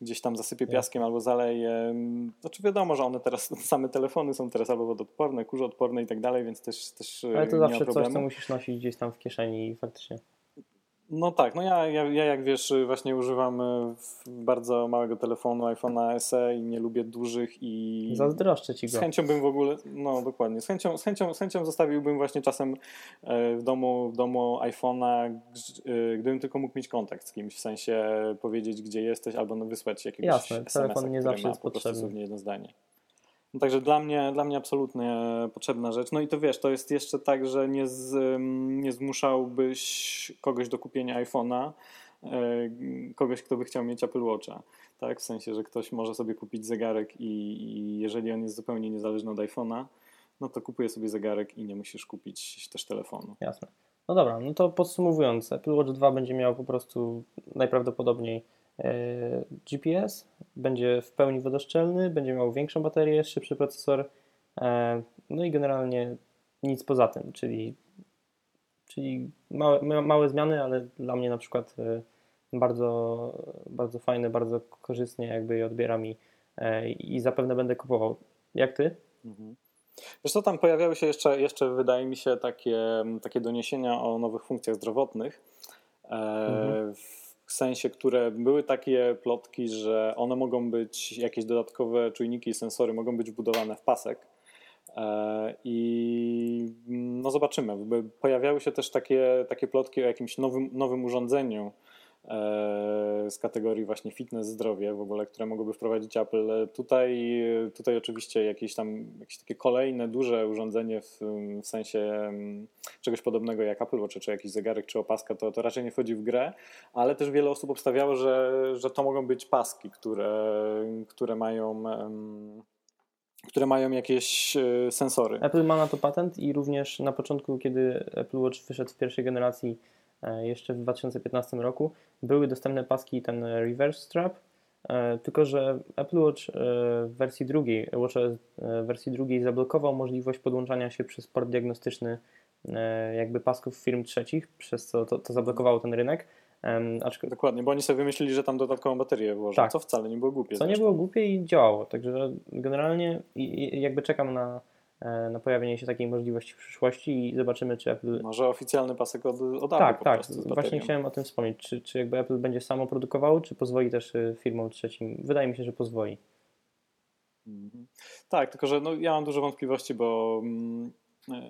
gdzieś tam zasypie piaskiem albo zaleje. Znaczy wiadomo, że one teraz, same telefony są teraz albo wodoodporne, kurzoodporne i tak dalej, więc też, też Ale to nie ma zawsze coś, co musisz nosić gdzieś tam w kieszeni i faktycznie. No tak, no ja, ja, ja jak wiesz, właśnie używam w- bardzo małego telefonu, iPhone'a SE i nie lubię dużych i Zazdroszczę ci z go. chęcią bym w ogóle, no dokładnie, z chęcią, z chęcią, z chęcią zostawiłbym właśnie czasem e, w domu, w domu iPhone'a, y, gdybym tylko mógł mieć kontakt z kimś, w sensie powiedzieć, gdzie jesteś albo no, wysłać jakiegoś Jasne, SMS-a, telefon nie zawsze jest po prostu potrzebny. słownie jedno zdanie. No, także dla mnie, dla mnie absolutnie potrzebna rzecz. No i to wiesz, to jest jeszcze tak, że nie, z, nie zmuszałbyś kogoś do kupienia iPhone'a, e, kogoś, kto by chciał mieć Apple Watcha. Tak? W sensie, że ktoś może sobie kupić zegarek i, i jeżeli on jest zupełnie niezależny od iPhone'a, no to kupuje sobie zegarek i nie musisz kupić też telefonu. Jasne. No dobra, no to podsumowując, Apple Watch 2 będzie miał po prostu najprawdopodobniej GPS, będzie w pełni wodoszczelny, będzie miał większą baterię, szybszy procesor, e, no i generalnie nic poza tym, czyli, czyli małe, ma- małe zmiany, ale dla mnie na przykład e, bardzo, bardzo fajne, bardzo korzystnie jakby je odbiera mi e, i zapewne będę kupował. Jak ty? Mhm. Wiesz co, tam pojawiały się jeszcze, jeszcze wydaje mi się, takie, takie doniesienia o nowych funkcjach zdrowotnych. E, Mhm. W sensie, które były takie plotki, że one mogą być, jakieś dodatkowe czujniki i sensory mogą być wbudowane w pasek. E, I mm, no zobaczymy. Pojawiały się też takie, takie plotki o jakimś nowym, nowym urządzeniu z kategorii właśnie fitness, zdrowie w ogóle, które mogłoby wprowadzić Apple. Tutaj, tutaj oczywiście jakieś tam jakieś takie kolejne duże urządzenie w, w sensie czegoś podobnego jak Apple Watch, czy jakiś zegarek, czy opaska, to, to raczej nie wchodzi w grę, ale też wiele osób obstawiało, że, że to mogą być paski, które, które mają które mają jakieś e, sensory. Apple ma na to patent i również na początku, kiedy Apple Watch wyszedł w pierwszej generacji, e, jeszcze w 2015 roku, były dostępne paski ten reverse strap, e, tylko że Apple Watch e, w wersji drugiej, WatchOS e, w wersji drugiej zablokował możliwość podłączania się przez port diagnostyczny e, jakby pasków firm trzecich, przez co to, to zablokowało ten rynek. Em, aczko- Dokładnie, bo oni sobie wymyślili, że tam dodatkową baterię włożą, Tak. co wcale nie było głupie. Co nie zresztą. było głupie i działało, także generalnie jakby czekam na, e, na pojawienie się takiej możliwości w przyszłości i zobaczymy, czy Apple Może oficjalny pasek od, od Tak, tak. Właśnie chciałem o tym wspomnieć. Czy, czy jakby Apple będzie samo produkowało, czy pozwoli też y, firmom trzecim? Wydaje mi się, że pozwoli. Mhm. Tak, tylko że no, ja mam dużo wątpliwości, bo mm,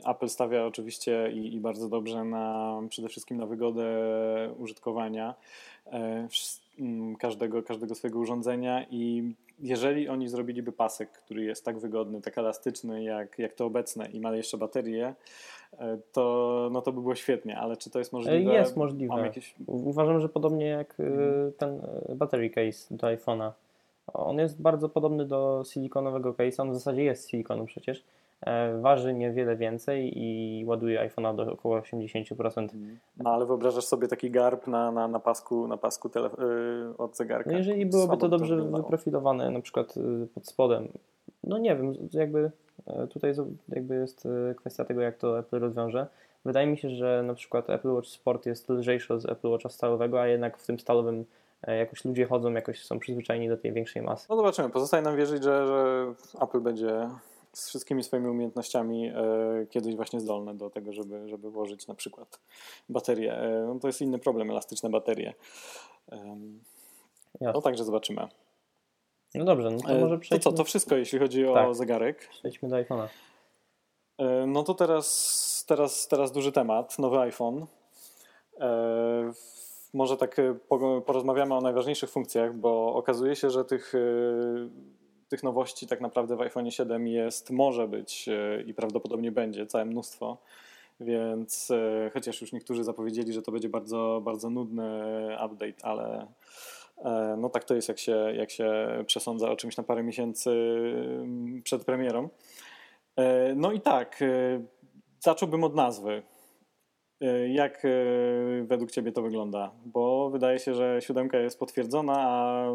Apple stawia oczywiście i, i, bardzo dobrze na przede wszystkim na wygodę użytkowania każdego, każdego swojego urządzenia i jeżeli oni zrobiliby pasek, który jest tak wygodny, tak elastyczny jak, jak to obecne i ma jeszcze baterię, e, to, no to by było świetnie, ale czy to jest możliwe? Jest możliwe. Jakieś... Uważam, że podobnie jak e, mhm. ten e, battery case do iPhone'a. On jest bardzo podobny do silikonowego case'a, on w zasadzie jest silikonu przecież, E, waży niewiele więcej i ładuje iPhone'a do około 80%. No ale wyobrażasz sobie taki garb na, na, na pasku, na pasku yy, od zegarka? No jeżeli byłoby to dobrze to wyprofilowane, na przykład y, pod spodem, no nie wiem, jakby e, tutaj jakby jest e, kwestia tego, jak to Apple rozwiąże. Wydaje mi się, że na przykład Apple Watch Sport jest lżejszy od Apple Watcha stalowego, a jednak w tym stalowym jakoś ludzie chodzą, jakoś są przyzwyczajeni do tej większej masy. No zobaczymy. Pozostaje nam wierzyć, że, że Apple będzie z wszystkimi swoimi umiejętnościami e, kiedyś właśnie zdolne do tego, żeby, żeby włożyć na przykład baterię. E, no to jest inny problem, elastyczne baterie. No także zobaczymy. No dobrze, no to e, może przejdźmy... To co, to wszystko jeśli chodzi o tak. zegarek. Przejdźmy do iPhone'a. No to teraz, teraz, teraz duży temat, nowy iPhone. Może tak porozmawiamy o najważniejszych funkcjach, bo okazuje się, że tych tych nowości tak naprawdę w iPhone 7 jest, może być e, i prawdopodobnie będzie całe mnóstwo. Więc e, chociaż już niektórzy zapowiedzieli, że to będzie bardzo, bardzo nudny update, ale e, no tak to jest, jak się, jak się przesądza o czymś na parę miesięcy mm, przed premierą. No i tak, zacząłbym od nazwy. Jak według Ciebie to wygląda? Bo wydaje się, że siódemka jest potwierdzona, a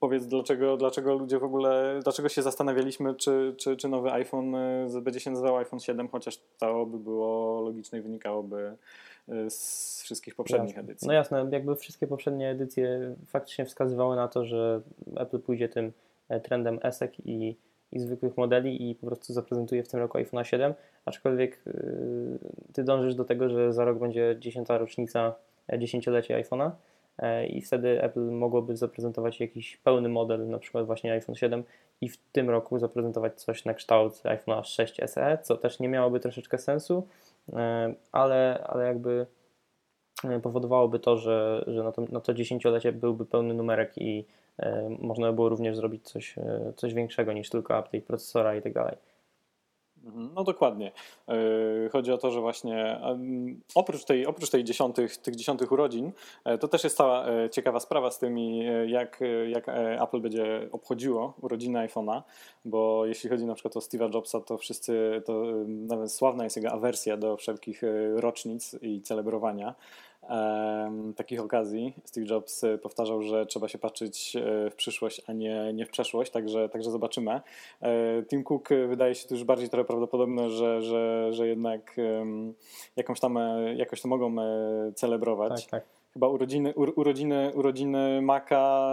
powiedz, dlaczego, dlaczego ludzie w ogóle, dlaczego się zastanawialiśmy, czy, czy, czy nowy iPhone y, będzie się nazywał iPhone 7, chociaż to by było logiczne i wynikałoby y, z wszystkich poprzednich jasne. edycji. No jasne, jakby wszystkie poprzednie edycje faktycznie wskazywały na to, że Apple pójdzie tym e, trendem ESEC i, i zwykłych modeli i po prostu zaprezentuje w tym roku iPhone 7, aczkolwiek yy, ty dążysz do tego, że za rok będzie 10. rocznica e, dziesięciolecie iPhone'a E, i wtedy Apple mogłoby zaprezentować jakiś pełny model, na przykład właśnie iPhone 7 i w tym roku zaprezentować coś na kształt iPhone 6 SE, co też nie miałoby troszeczkę sensu, e, ale, ale jakby e, powodowałoby to, że, że na, to, na to dziesięciolecie byłby pełny numerek i można by było również zrobić coś, coś większego niż tylko update procesora i tak dalej. No dokładnie. E, chodzi o to, że właśnie oprócz, tej, oprócz tej dziesiątych, tych dziesiątych urodzin, e, to też jest cała e, ciekawa sprawa z tymi, jak, jak Apple będzie obchodziło urodziny iPhone'a, bo jeśli chodzi na przykład o Steve'a Jobsa, to wszyscy, to nawet sławna jest jego awersja do wszelkich rocznic i celebrowania takich okazji. Steve Jobs e, powtarzał, że trzeba się patrzeć e, w przyszłość, a nie, nie w przeszłość, także, także zobaczymy. E, Tim Cook wydaje się tu już bardziej trochę prawdopodobne, że, że, że jednak jakąś tam, jakoś to mogą celebrować. Tak, tak. Chyba urodziny, urodziny, urodziny Maka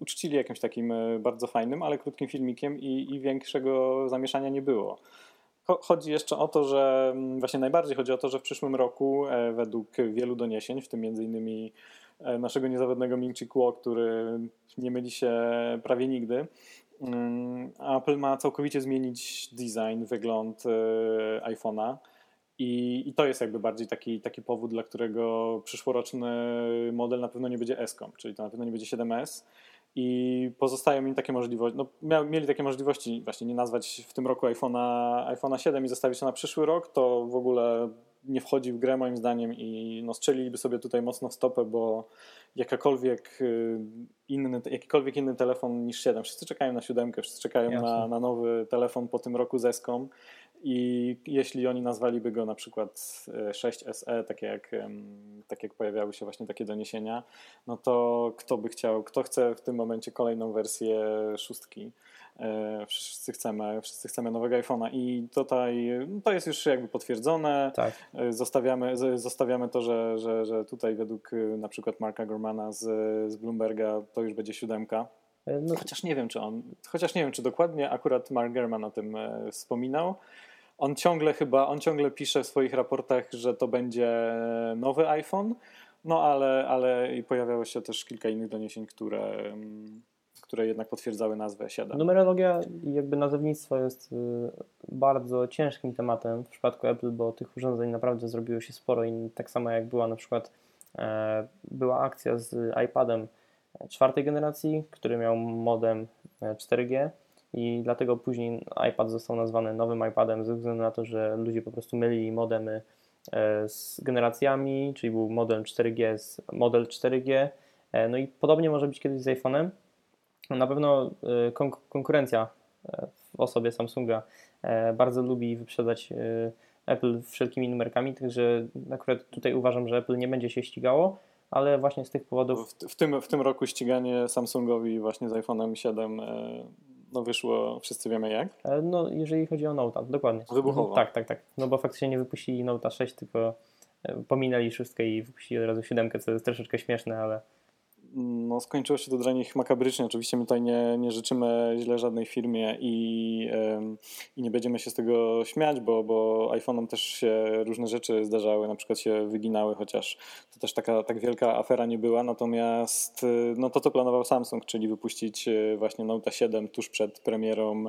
uczcili jakimś takim bardzo fajnym, ale krótkim filmikiem i, i większego zamieszania nie było. Chodzi jeszcze o to, że mm, właśnie najbardziej chodzi o to, że w przyszłym roku e, według wielu doniesień, w tym między innymi e, naszego niezawodnego Ming Chi Kuo, który nie myli się prawie nigdy, mm, Apple ma całkowicie zmienić design, wygląd e, iPhone'a. I, I, to jest jakby bardziej taki, taki powód, dla którego przyszłoroczny model na pewno nie będzie S-kom, czyli to na pewno nie będzie 7S, i pozostają im takie możliwości, no miał, mieli takie możliwości właśnie nie nazwać w tym roku iPhone'a iPhone 7 i zostawić to na przyszły rok, to w ogóle nie wchodzi w grę moim zdaniem i no, strzeliliby sobie tutaj mocno w stopę, bo jakakolwiek y, inny, jakikolwiek inny telefon niż 7, wszyscy czekają na siódemkę, wszyscy czekają na, na nowy telefon po tym roku z Eskom i jeśli oni nazwaliby go na przykład 6SE, e, tak jak, tak jak pojawiały się właśnie takie doniesienia, no to kto by chciał, kto chce w tym momencie kolejną wersję szóstki? E, wszyscy chcemy, wszyscy chcemy nowego iPhone'a i tutaj no to jest już jakby potwierdzone. Tak. E, zostawiamy, zostawiamy to, że, że, że tutaj według na przykład Marka Gormana z, z Bloomberga to już będzie siódemka. No. Chociaż nie wiem, czy on, chociaż nie wiem, czy dokładnie akurat Mark Gurman o tym wspominał. On ciągle chyba, on ciągle pisze w swoich raportach, że to będzie nowy iPhone, no ale, ale pojawiało się też kilka innych doniesień, które, które jednak potwierdzały nazwę 7. Numerologia i jakby nazewnictwo jest y, bardzo ciężkim tematem w przypadku Apple, bo tych urządzeń naprawdę zrobiło się sporo i tak samo jak była na przykład e, była akcja z iPadem czwartej generacji, który miał modem 4G e, i dlatego później iPad został nazwany nowym iPadem ze względu na to, że ludzie po prostu mylili modemy e, z generacjami, czyli był model 4G z model 4G. No i podobnie może być kiedyś z iPhone'em. Na pewno konkurencja w osobie Samsunga bardzo lubi wyprzedzać Apple wszelkimi numerkami, także akurat tutaj uważam, że Apple nie będzie się ścigało, ale właśnie z tych powodów. W, w, tym, w tym roku ściganie Samsungowi właśnie z iPhone'em 7 e, no wyszło, wszyscy wiemy jak. E, no, jeżeli chodzi o Note, dokładnie. Wybuchowo. Tak, tak, tak. No bo faktycznie nie wypuścili Note 6, tylko e, pominęli szóstkę i wypuścili od razu siódemkę, co jest troszeczkę śmieszne, ale no, skończyło się to dla nich makabrycznie. Oczywiście my tutaj nie, nie życzymy źle żadnej firmie i, yy, i nie będziemy się z tego śmiać, bo, bo iPhone'om też się różne rzeczy zdarzały, na przykład się wyginały, chociaż to też taka tak wielka afera nie była. Natomiast yy, no, to, co planował Samsung, czyli wypuścić yy, właśnie Note 7 tuż przed premierą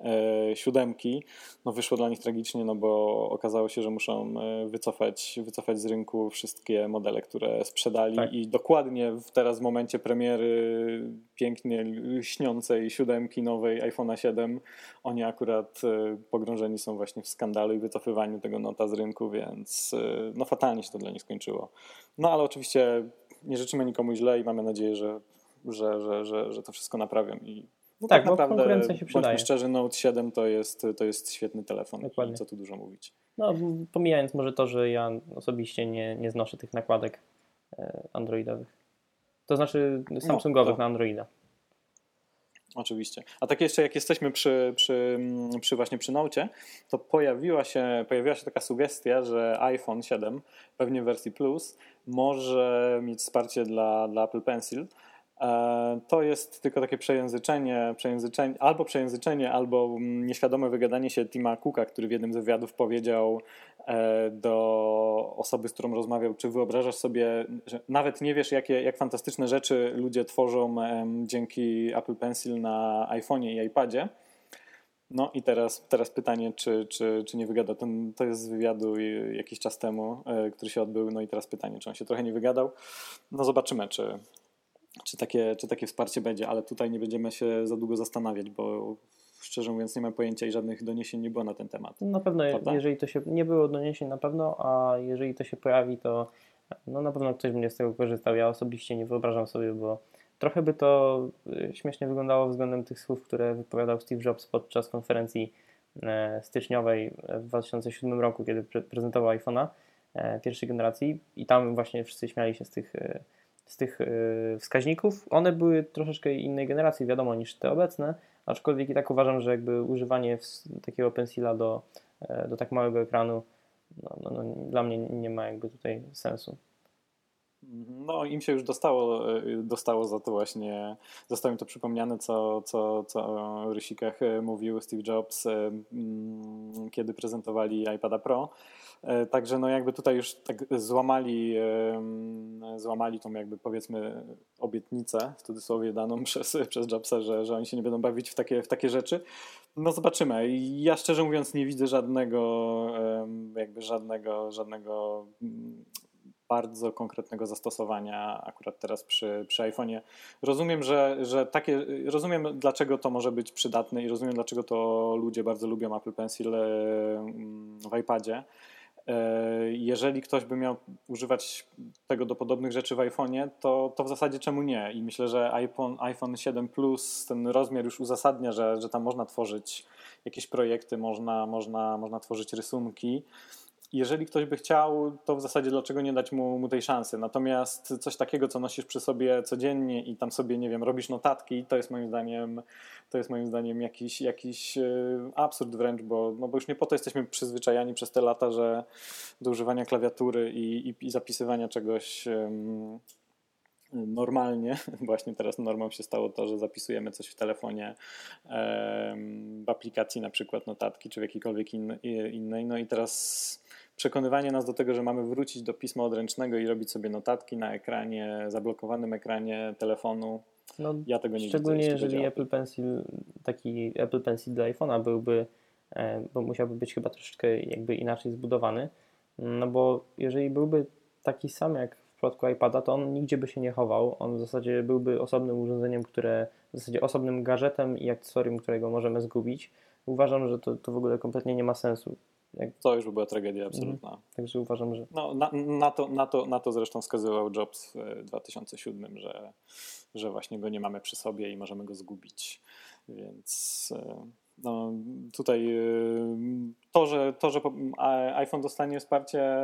yy, siódemki, no, wyszło dla nich tragicznie, no bo okazało się, że muszą yy, wycofać, wycofać z rynku wszystkie modele, które sprzedali tak. i dokładnie teraz momencie premiery pięknie śniącej siódemki nowej iPhone'a 7 oni akurat e, pogrążeni są właśnie w skandalu i wycofywaniu tego nota z rynku, więc e, no fatalnie się to dla nich skończyło. No ale oczywiście nie życzymy nikomu źle i mamy nadzieję, że, że, że, że, że to wszystko naprawią i no tak, tak naprawdę, konkurencja się przydaje. Bądźmy szczerzy, Note 7 to jest, to jest świetny telefon Dokładnie. co tu dużo mówić. No, pomijając może to, że ja osobiście nie, nie znoszę tych nakładek e, androidowych. To znaczy no, Samsungowych no, to... na Androida. Oczywiście. A tak jeszcze jak jesteśmy przy, przy, przy właśnie przy Note, to pojawiła się, pojawiła się taka sugestia, że iPhone 7, pewnie w wersji Plus, może mieć wsparcie dla, dla Apple Pencil. E, to jest tylko takie przejęzyczenie, przejęzyczenie, albo przejęzyczenie, albo nieświadome wygadanie się Tima Cooka, który w jednym z wywiadów powiedział do osoby, z którą rozmawiał, czy wyobrażasz sobie, że nawet nie wiesz, jakie, jak fantastyczne rzeczy ludzie tworzą dzięki Apple Pencil na iPhone'ie i iPadzie. No i teraz, teraz pytanie, czy, czy, czy nie wygadał. Ten, to jest z wywiadu jakiś czas temu, e, który się odbył. No i teraz pytanie, czy on się trochę nie wygadał. No zobaczymy, czy, czy takie, czy takie wsparcie będzie, ale tutaj nie będziemy się za długo zastanawiać, bo szczerze mówiąc nie mam pojęcia i żadnych doniesień nie było na ten temat. Na pewno, Prawda? jeżeli to się, nie było doniesień na pewno, a jeżeli to się pojawi, to no na pewno ktoś będzie z tego korzystał. Ja osobiście nie wyobrażam sobie, bo trochę by to y, śmiesznie wyglądało względem tych słów, które wypowiadał Steve Jobs podczas konferencji e, styczniowej w 2007 roku, kiedy prezentował iPhone'a e, pierwszej generacji i tam właśnie wszyscy śmiali się z tych e, z tych wskaźników. One były troszeczkę innej generacji, wiadomo, niż te obecne, aczkolwiek i tak uważam, że jakby używanie takiego pensila do, e, do tak małego ekranu no, no, no, dla mnie nie ma jakby tutaj sensu. No, im się już dostało, e, dostało za to właśnie, zostało im to przypomniane, co, co, co o Rysikach mówił Steve Jobs, mm, kiedy prezentowali iPada Pro. E, także no jakby tutaj już tak złamali, złamali tą jakby powiedzmy obietnicę, w cudzysłowie daną przez, przez Jobsa, że, że oni się nie będą bawić w takie, w takie rzeczy. No zobaczymy. Ja szczerze mówiąc nie widzę żadnego jakby żadnego, żadnego mm, bardzo konkretnego zastosowania akurat teraz przy, przy iPhone'ie. Rozumiem, że, że takie, rozumiem dlaczego to może być przydatne i rozumiem dlaczego to ludzie bardzo lubią Apple Pencil w iPadzie. E, jeżeli ktoś by miał używać tego do podobnych rzeczy w iPhone'ie, to, to w zasadzie czemu nie? I myślę, że iPhone, iPhone 7 Plus, ten rozmiar już uzasadnia, że, że tam można tworzyć jakieś projekty, można, można, można tworzyć rysunki jeżeli ktoś by chciał, to w zasadzie dlaczego nie dać mu, mu tej szansy. Natomiast coś takiego, co nosisz przy sobie codziennie i tam sobie, nie wiem, robisz notatki, to jest moim zdaniem, to jest moim zdaniem jakiś, jakiś e, absurd wręcz, bo, no bo już nie po to jesteśmy przyzwyczajani przez te lata, że do używania klawiatury i, i, i zapisywania czegoś normalnie, właśnie teraz normą się stało to, że zapisujemy coś w telefonie w aplikacji na przykład notatki czy w jakiejkolwiek innej, no i teraz przekonywanie nas do tego, że mamy wrócić do pisma odręcznego i robić sobie notatki na ekranie, zablokowanym ekranie telefonu, No, ja tego nie szczególnie widzę. Szczególnie jeżeli Apple Pencil, taki Apple Pencil dla iPhone'a byłby, e, bo musiałby być chyba troszeczkę jakby inaczej zbudowany, no bo jeżeli byłby taki sam jak w przypadku iPada, to on nigdzie by się nie chował. On w zasadzie byłby osobnym urządzeniem, które w zasadzie osobnym gadżetem i akcesorium, którego możemy zgubić. Uważam, że to, to w ogóle kompletnie nie ma sensu. To już by była tragedia absolutna. Mhm. Także uważam, że. No, na, na, to, na, to, na to zresztą wskazywał Jobs w 2007, że, że właśnie go nie mamy przy sobie i możemy go zgubić. Więc e, no, tutaj y, to że, to, że iPhone dostanie wsparcie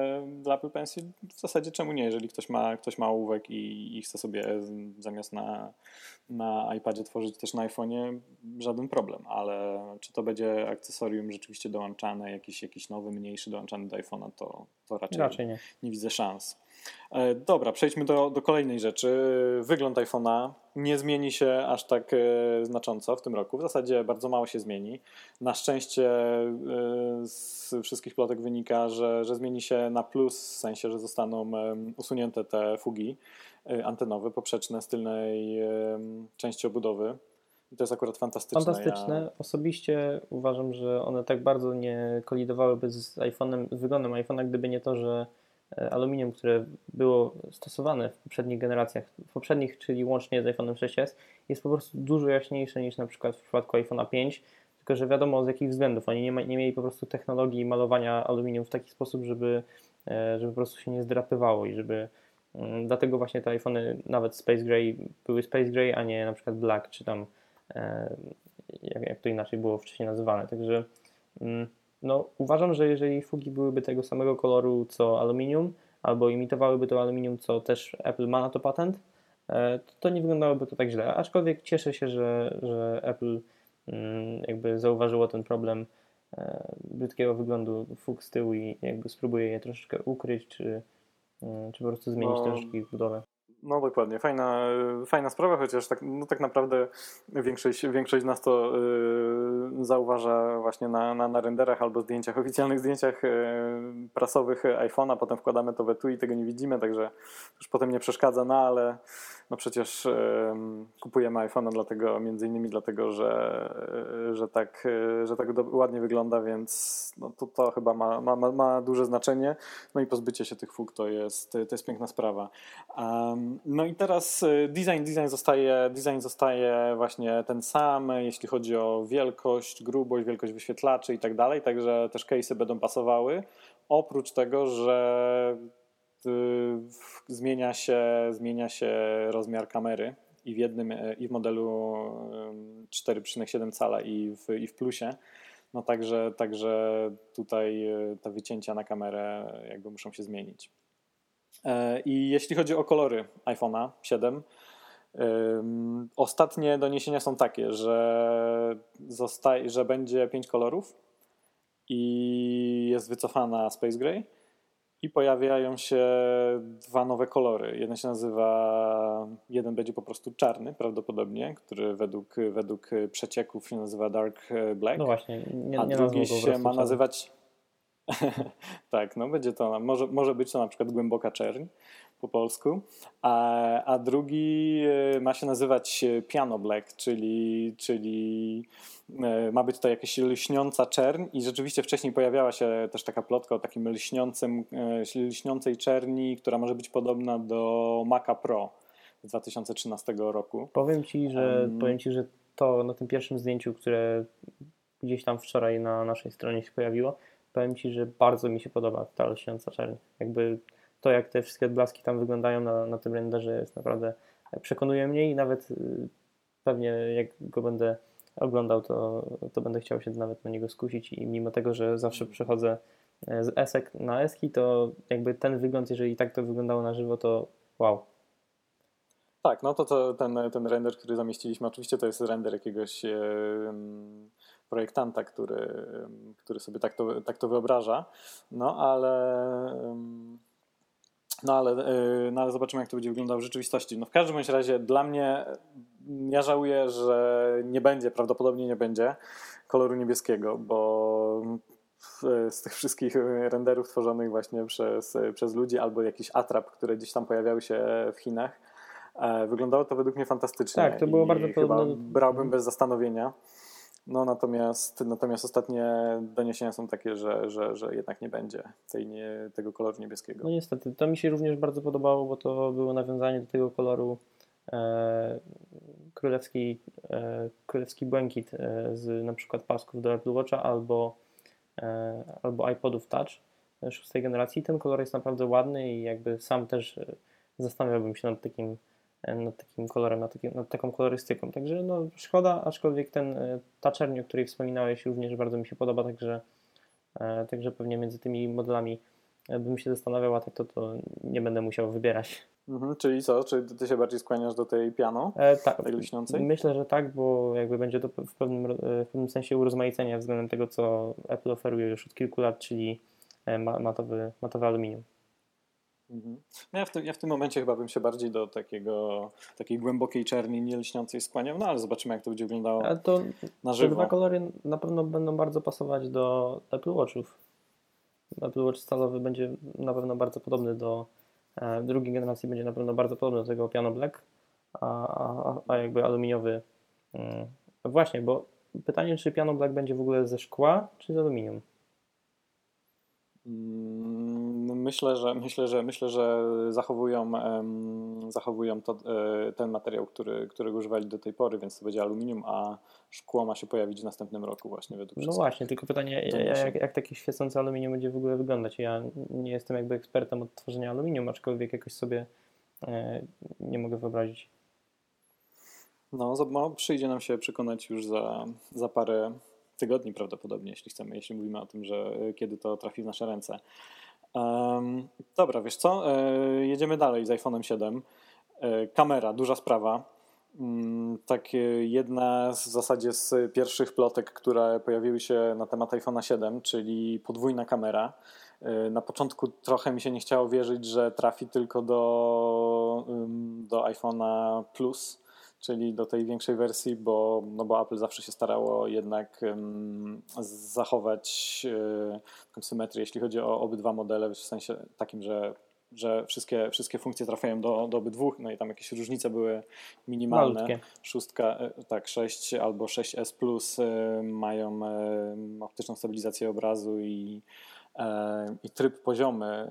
dla Apple Pencil, w zasadzie czemu nie? Jeżeli ktoś ma, ktoś ma ołówek i, i chce sobie zamiast na, na iPadzie tworzyć też na iPhone'ie, żaden problem, ale czy to będzie akcesorium rzeczywiście dołączane, jakiś, jakiś nowy, mniejszy dołączany do iPhone'a, to, to raczej, raczej nie. nie widzę szans. E, dobra, przejdźmy do, do kolejnej rzeczy. Wygląd iPhone'a nie zmieni się aż tak e, znacząco w tym roku. W zasadzie bardzo mało się zmieni. Na szczęście e, z wszystkich plotek wynika, że, że zmieni się na plus, w sensie, że zostaną usunięte te fugi antenowe, poprzeczne z tylnej części obudowy. I to jest akurat fantastyczne. Fantastyczne. Ja... Osobiście uważam, że one tak bardzo nie kolidowałyby z iPhone'em, z wyglądem iPhone'a, gdyby nie to, że aluminium, które było stosowane w poprzednich generacjach, w poprzednich, czyli łącznie z iPhone 6s, jest po prostu dużo jaśniejsze niż na przykład w przypadku iPhone'a 5, tylko że wiadomo z jakich względów. Oni nie, ma, nie mieli po prostu technologii malowania aluminium w taki sposób, żeby, e, żeby po prostu się nie zdrapywało i żeby mm, dlatego właśnie te iPhony nawet Space Gray były Space Gray, a nie na przykład Black, czy tam e, jak, jak to inaczej było wcześniej nazywane. Także mm, no, uważam, że jeżeli fugi byłyby tego samego koloru co aluminium, albo imitowałyby to aluminium, co też Apple ma na to patent, e, to, nie wyglądałoby to tak źle. Aczkolwiek cieszę się, że, że Apple mm, jakby zauważyło ten problem e, brzydkiego wyglądu fug z tyłu i jakby spróbuje je troszeczkę ukryć, czy, mm, czy po prostu zmienić no, troszeczkę ich budowę. No dokładnie, fajna, fajna sprawa, chociaż tak, no tak naprawdę większość, większość nas to yy, zauważa właśnie na, na, na renderach albo zdjęciach, oficjalnych zdjęciach yy, prasowych iPhone'a, potem wkładamy to we tu i tego nie widzimy, także już potem nie przeszkadza, no ale no przecież kupujemy iPhone'a dlatego, między innymi dlatego, że, że tak, że tak ładnie wygląda, więc no to, to chyba ma, ma, ma duże znaczenie, no i pozbycie się tych fug to jest, to jest piękna sprawa. No i teraz y, design, design zostaje, design zostaje właśnie ten sam, jeśli chodzi o wielkość, grubość, wielkość wyświetlaczy i tak dalej, także też case'y będą pasowały. Oprócz tego, że zmienia się, zmienia się rozmiar kamery i w jednym, y, i w modelu 4,7 cala i w, i w plusie. No także, także tutaj te wycięcia na kamerę jakby muszą się zmienić. E, I jeśli chodzi o kolory iPhone'a 7, ostatnie doniesienia są takie, że, zostaje, że będzie 5 kolorów i jest wycofana Space Gray i pojawiają się dwa nowe kolory. Jeden się nazywa, jeden będzie po prostu czarny prawdopodobnie, który według, według przecieków się nazywa Dark Black. No właśnie, nie, a drugi się ma nazywać tak, no będzie to, może, może być to na przykład głęboka czerń po polsku, a, a drugi e, ma się nazywać piano black, czyli, czyli e, ma być to jakaś lśniąca czerń i rzeczywiście wcześniej pojawiała się też taka plotka o takim lśniącym, e, lśniącej czerni, która może być podobna do Maca Pro z 2013 roku. Powiem Ci, że, um, powiem ci, że to na tym pierwszym zdjęciu, które gdzieś tam wczoraj na naszej stronie się pojawiło, powiem Ci, że bardzo mi się podoba ta lśniąca czerń. Jakby to, jak te wszystkie blaski tam wyglądają na, na tym renderze jest naprawdę, przekonuje mnie i nawet y, pewnie jak go będę oglądał, to, to będę chciał się nawet na niego skusić i mimo tego, że zawsze przechodzę e, z esek na eski, to jakby ten wygląd, jeżeli tak to wyglądało na żywo, to wow. Tak, no to, to ten, ten render, który zamieściliśmy, oczywiście to jest render jakiegoś e, projektanta, który, który sobie tak to, tak to wyobraża. No ale. No ale, y, no ale zobaczymy, jak to będzie wyglądało w rzeczywistości. No w każdym razie dla mnie, ja żałuję, że nie będzie, prawdopodobnie nie będzie koloru niebieskiego, bo z tych wszystkich renderów tworzonych właśnie przez, przez ludzi albo jakiś atrap, które gdzieś tam pojawiały się w Chinach, Wyglądało to według mnie fantastycznie. Tak, to było bardzo podobne. Brałbym bez zastanowienia. No natomiast, natomiast ostatnie doniesienia są takie, że, że, że jednak nie będzie tej nie, tego koloru niebieskiego. No niestety, to mi się również bardzo podobało, bo to było nawiązanie do tego koloru e, królewski, e, królewski błękit e, z na przykład pasków do Apple Watcha albo, e, albo iPodów Touch szóstej generacji. Ten kolor jest naprawdę ładny i jakby sam też e, zastanawiałbym się nad takim E, nad takim kolorem, nad, takim, nad taką kolorystyką. Także no, szkoda, aczkolwiek ten, e, ta czerń, o której wspominałeś, również bardzo mi się podoba, także, e, także pewnie między tymi modelami bym się zastanawiał, a tak to, to nie będę musiał wybierać. Mhm, czyli co? Czy ty się bardziej skłaniasz do tej piano? E, tak. Tej lśniącej? Myślę, że tak, bo jakby będzie to w pewnym, w pewnym sensie urozmaicenie względem tego, co Apple oferuje już od kilku lat, czyli matowy, matowy aluminium. Mhm. No ja, w tym, ja w tym momencie chyba bym się bardziej do takiego, takiej głębokiej czerni, nielśniącej skłaniał, no ale zobaczymy jak to będzie wyglądało ale to, na żywo. Te dwa kolory na pewno będą bardzo pasować do Apple Watchów. Apple Watch stalowy będzie na pewno bardzo podobny do e, drugiej generacji, będzie na pewno bardzo podobny do tego Piano Black, a, a, a jakby aluminiowy mm, właśnie, bo pytanie, czy Piano Black będzie w ogóle ze szkła, czy z aluminium? Mm, myślę, że myślę, że myślę, że zachowują, zachowują to, e, ten materiał, który, którego używali do tej pory, więc to będzie aluminium, a szkło ma się pojawić w następnym roku właśnie według No właśnie, tylko pytanie, jak, jak takie świecące aluminium będzie w ogóle wyglądać? Ja nie jestem jakby ekspertem od tworzenia aluminium, aczkolwiek jakoś sobie e, nie mogę wyobrazić. No, no, przyjdzie nam się przekonać już za, za parę tygodni prawdopodobnie, jeśli chcemy, jeśli mówimy o tym, że e, kiedy to trafi w nasze ręce. Um, dobra, wiesz co? E, jedziemy dalej z iPhone'em 7. E, kamera, duża sprawa. Mm, tak jedna z w zasadzie z pierwszych plotek, które pojawiły się na temat iPhone'a 7, czyli podwójna kamera. Na początku trochę mi się nie chciało wierzyć, że trafi tylko do, do iPhone'a Plus, czyli do tej większej wersji, bo, no bo Apple zawsze się starało jednak um, zachować um, taką symetrię, jeśli chodzi o obydwa modele, w sensie takim, że że wszystkie, wszystkie funkcje trafiają do, do obydwu, no i tam jakieś różnice były minimalne. Malutkie. Szóstka, e, tak, 6 albo 6S Plus e, mają optyczną stabilizację obrazu i, i tryb poziomy,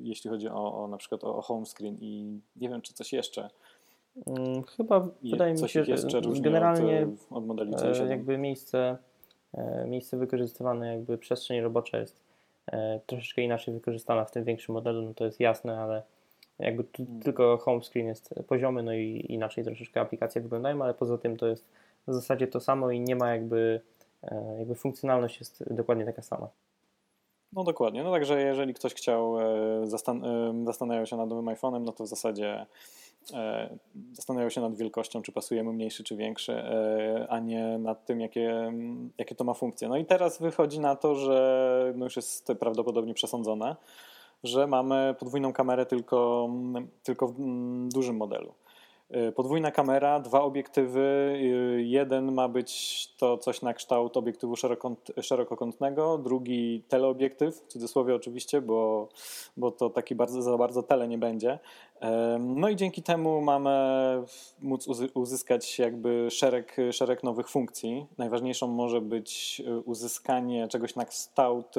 jeśli chodzi o, o na przykład o home screen i nie wiem, czy coś jeszcze. Mm, chyba Je, wydaje mi się, że generalnie od, od modeli C7. E, jakby miejsce, e, miejsce wykorzystywane, jakby przestrzeń robocza jest e, troszeczkę inaczej wykorzystana w tym większym modelu, no to jest jasne, ale jakby tu, hmm. tylko home screen jest poziomy, no i inaczej troszeczkę aplikacje wyglądają, ale poza tym to jest w zasadzie to samo i nie ma jakby, jakby funkcjonalność jest dokładnie taka sama. No dokładnie, no także jeżeli ktoś chciał, zastan zastanawiał się nad nowym iPhone'em, no to w zasadzie E, zastanawiał się nad wielkością, czy pasuje mu mniejszy, czy większy, e, a nie nad tym, jakie, jakie to ma funkcje. No i teraz wychodzi na to, że no już jest prawdopodobnie przesądzone, że mamy podwójną kamerę tylko, tylko w dużym modelu. Y, podwójna kamera, dwa obiektywy. Y, jeden ma być to coś na kształt obiektywu szerokokątnego, drugi teleobiektyw, w cudzysłowie oczywiście, bo, bo to taki bardzo, za bardzo tele nie będzie. No i dzięki temu mamy móc uzyskać jakby szereg, szereg nowych funkcji. Najważniejszą może być y, uzyskanie czegoś na kształt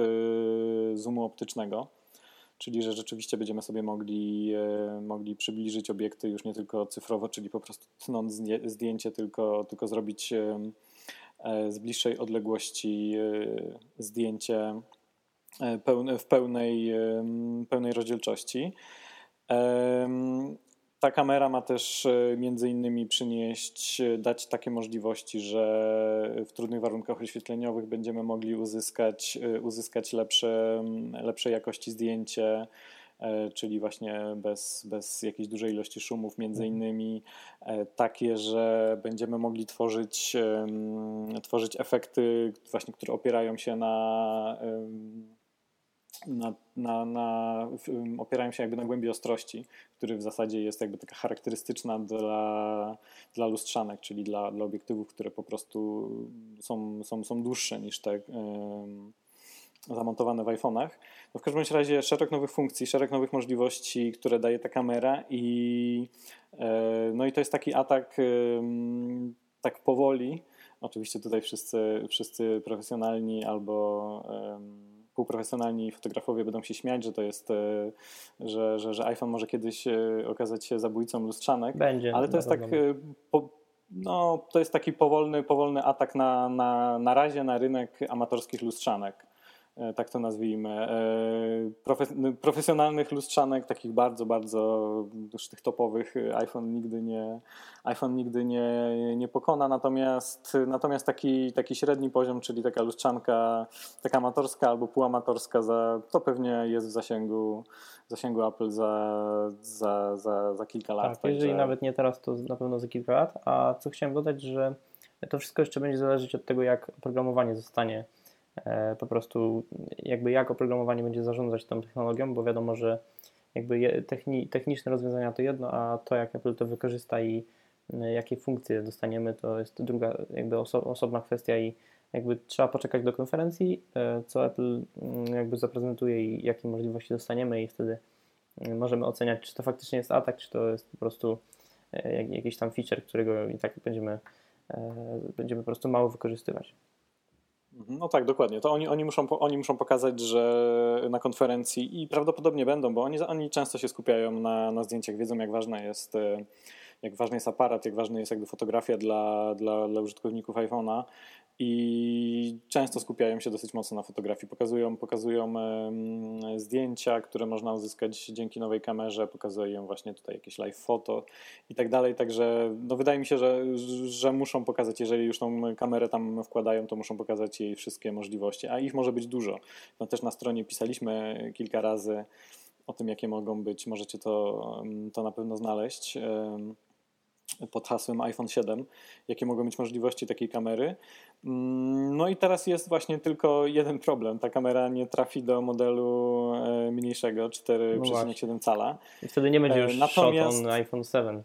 zoomu optycznego czyli że rzeczywiście będziemy sobie mogli, e, mogli przybliżyć obiekty już nie tylko cyfrowo, czyli po prostu tnąc zdjęcie, tylko, tylko zrobić e, z bliższej odległości e, zdjęcie w pełnej, pełnej rozdzielczości. Ta kamera ma też e, między innymi przynieść, e, dać takie możliwości, że w trudnych warunkach oświetleniowych będziemy mogli uzyskać, e, uzyskać lepsze, lepszej jakości zdjęcie, czyli właśnie bez, bez jakiejś dużej ilości szumów, między mhm. innymi takie, że będziemy mogli tworzyć, tworzyć efekty właśnie, które opierają się na na, na, na, opierają się jakby na głębi ostrości, który w zasadzie jest jakby taka charakterystyczna dla, dla lustrzanek, czyli dla, dla obiektywów, które po prostu są, są, są dłuższe niż te, zamontowane w iPhone'ach. No w każdym razie szereg nowych funkcji, szereg nowych możliwości, które daje ta kamera i no i to jest taki atak tak powoli. Oczywiście tutaj wszyscy, wszyscy profesjonalni albo półprofesjonalni fotografowie będą się śmiać, że to jest, e, że, że, że iPhone może kiedyś e, okazać się zabójcą lustrzanek. Będzie. Ale to jest tak, e, no, to jest taki powolny, powolny atak na, na, na razie na rynek amatorskich lustrzanek. E, tak to nazwijmy, e, profesjonalnych lustrzanek, takich bardzo, bardzo już tych topowych e, iPhone nigdy nie, iPhone nigdy nie, nie pokona, natomiast, natomiast taki, taki średni poziom, czyli taka lustrzanka, taka amatorska albo półamatorska, za, to pewnie jest w zasięgu, zasięgu Apple za, za, za, za kilka lat. Tak, jeżeli nawet nie teraz, to na pewno za kilka lat. A co chciałem dodać, że to wszystko jeszcze będzie zależeć od tego, jak oprogramowanie zostanie po prostu jakby jak oprogramowanie będzie zarządzać tą technologią, bo wiadomo, że jakby techni, techniczne rozwiązania to jedno, a to jak Apple to wykorzysta i e, jakie funkcje dostaniemy, to jest druga jakby oso, osobna kwestia i jakby trzeba poczekać do konferencji, e, co Apple mm, jakby zaprezentuje i jakie możliwości dostaniemy i wtedy możemy oceniać, czy to faktycznie jest atak, czy to jest po prostu jakiś tam feature, którego i tak będziemy, będziemy po prostu mało wykorzystywać. No tak, dokładnie. To oni, oni, muszą, oni muszą pokazać, że na konferencji i prawdopodobnie będą, bo oni, oni często się skupiają na, na zdjęciach, wiedzą jak ważna jest e, jak ważny jest aparat, jak ważna jest jakby fotografia dla, dla, dla użytkowników iPhone'a. I często skupiają się dosyć mocno na fotografii. Pokazują, pokazują zdjęcia, które można uzyskać dzięki nowej kamerze, pokazują właśnie tutaj jakieś live foto i tak dalej, także no wydaje mi się, że, że muszą pokazać, jeżeli już tą kamerę tam wkładają, to muszą pokazać jej wszystkie możliwości, a ich może być dużo. No też na stronie pisaliśmy kilka razy o tym, jakie mogą być, możecie to, to na pewno znaleźć pod hasłem iPhone 7, jakie mogą mieć możliwości takiej kamery. Mm, no i teraz jest właśnie tylko jeden problem. Ta kamera nie trafi do modelu e, mniejszego 4,7 no cala. I wtedy nie będzie e, już Natomiast, shot on iPhone 7.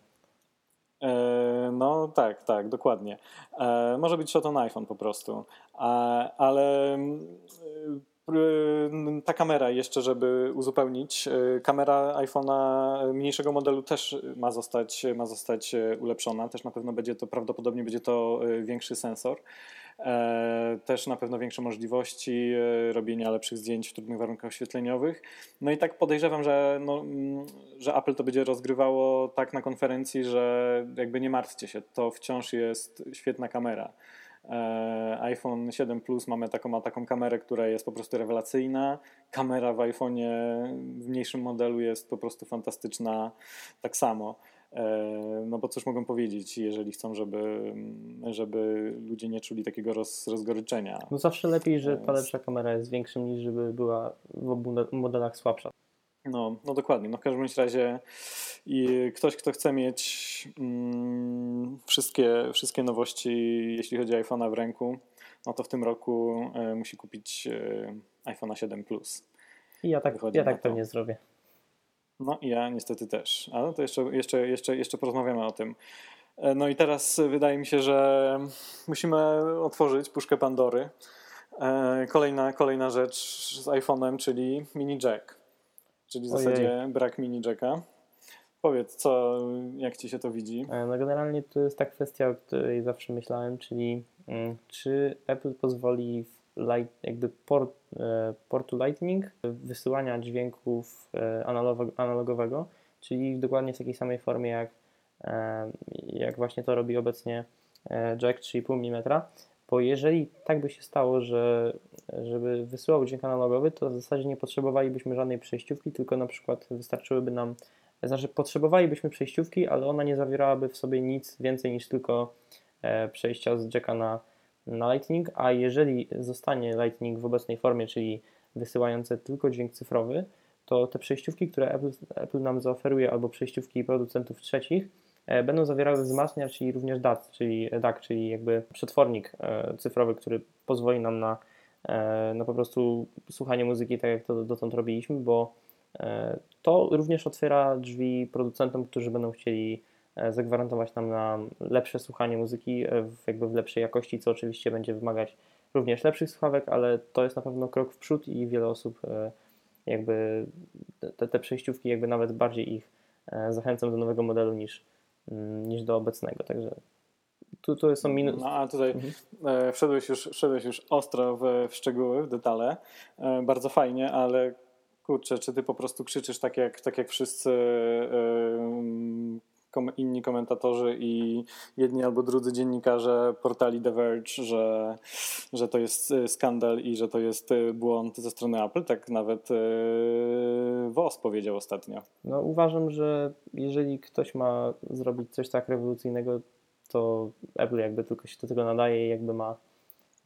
E, no tak, tak, dokładnie. Może być shot on iPhone po prostu. Ale ta kamera jeszcze, żeby uzupełnić, y, kamera iPhone'a mniejszego modelu też ma zostać, ma zostać y, ulepszona. Też na pewno będzie to, prawdopodobnie będzie to większy sensor. E, też na pewno większe możliwości robienia lepszych zdjęć w trudnych warunkach oświetleniowych. No i tak podejrzewam, że, no, że Apple to będzie rozgrywało tak na konferencji, że jakby nie martwcie się, to wciąż jest świetna kamera. E, iPhone 7 Plus mamy taką, ma taką kamerę, która jest po prostu rewelacyjna. Kamera w iPhone'ie w mniejszym modelu jest po prostu fantastyczna tak samo. E, no bo cóż mogą powiedzieć, jeżeli chcą, żeby, żeby ludzie nie czuli takiego roz, rozgoryczenia. No zawsze lepiej, że ta lepsza kamera jest większa niż żeby była w obu modelach słabsza. No, no dokładnie. No w każdym razie i ktoś, kto chce mieć mm, wszystkie, wszystkie nowości, jeśli chodzi o iPhone'a w ręku, no to w tym roku e, musi kupić e, iPhone'a 7 Plus. I ja tak, ja tak pewnie zrobię. No i ja niestety też. Ale to jeszcze, jeszcze, jeszcze, jeszcze porozmawiamy o tym. E, no i teraz wydaje mi się, że musimy otworzyć puszkę Pandory. Kolejna, kolejna rzecz z iPhone'em, czyli mini jack czyli w Ojej. zasadzie brak mini jacka. Powiedz, co, jak ci się to widzi? E, no generalnie to jest ta kwestia, o której zawsze myślałem, czyli mm, czy Apple pozwoli w light, jakby port, e, portu Lightning wysyłania dźwięków e, analogowego, czyli dokładnie w takiej samej formie jak, jak właśnie to robi obecnie jack 3,5 mm, bo jeżeli tak by się stało, że żeby wysyłał dźwięk analogowy, to w zasadzie nie potrzebowalibyśmy żadnej przejściówki, tylko na przykład wystarczyłyby nam, znaczy potrzebowalibyśmy przejściówki, ale ona nie zawierałaby w sobie nic więcej niż tylko e, przejścia z jacka na, na Lightning, a jeżeli zostanie Lightning w obecnej formie, czyli wysyłające tylko dźwięk cyfrowy, to te przejściówki, które Apple, Apple nam zaoferuje, albo przejściówki producentów trzecich, będą zawierały wzmacniacz czyli również DAC, czyli DAC, czyli jakby przetwornik e, cyfrowy, który pozwoli nam na, e, na po prostu słuchanie muzyki tak jak to dotąd robiliśmy, bo to również otwiera drzwi producentom, którzy będą chcieli zagwarantować nam na lepsze słuchanie muzyki w, jakby w lepszej jakości, co oczywiście będzie wymagać również lepszych słuchawek, ale to jest na pewno krok w przód i wiele osób jakby te, te przejściówki jakby nawet bardziej ich zachęcam do nowego modelu niż, niż do obecnego, także tu, tu są minusy. No a tutaj mhm. E, wszedłeś, już, wszedłeś już ostro w, w szczegóły, w detale. E, bardzo fajnie, ale kurczę, czy ty po prostu krzyczysz tak jak, tak jak wszyscy e, inni komentatorzy i jedni albo drudzy dziennikarze portali The Verge, że, że to jest skandal i że to jest błąd ze strony Apple. Tak nawet WOS powiedział ostatnio. No uważam, że jeżeli ktoś ma zrobić coś tak rewolucyjnego, to Apple jakby tylko się do tego nadaje i jakby ma,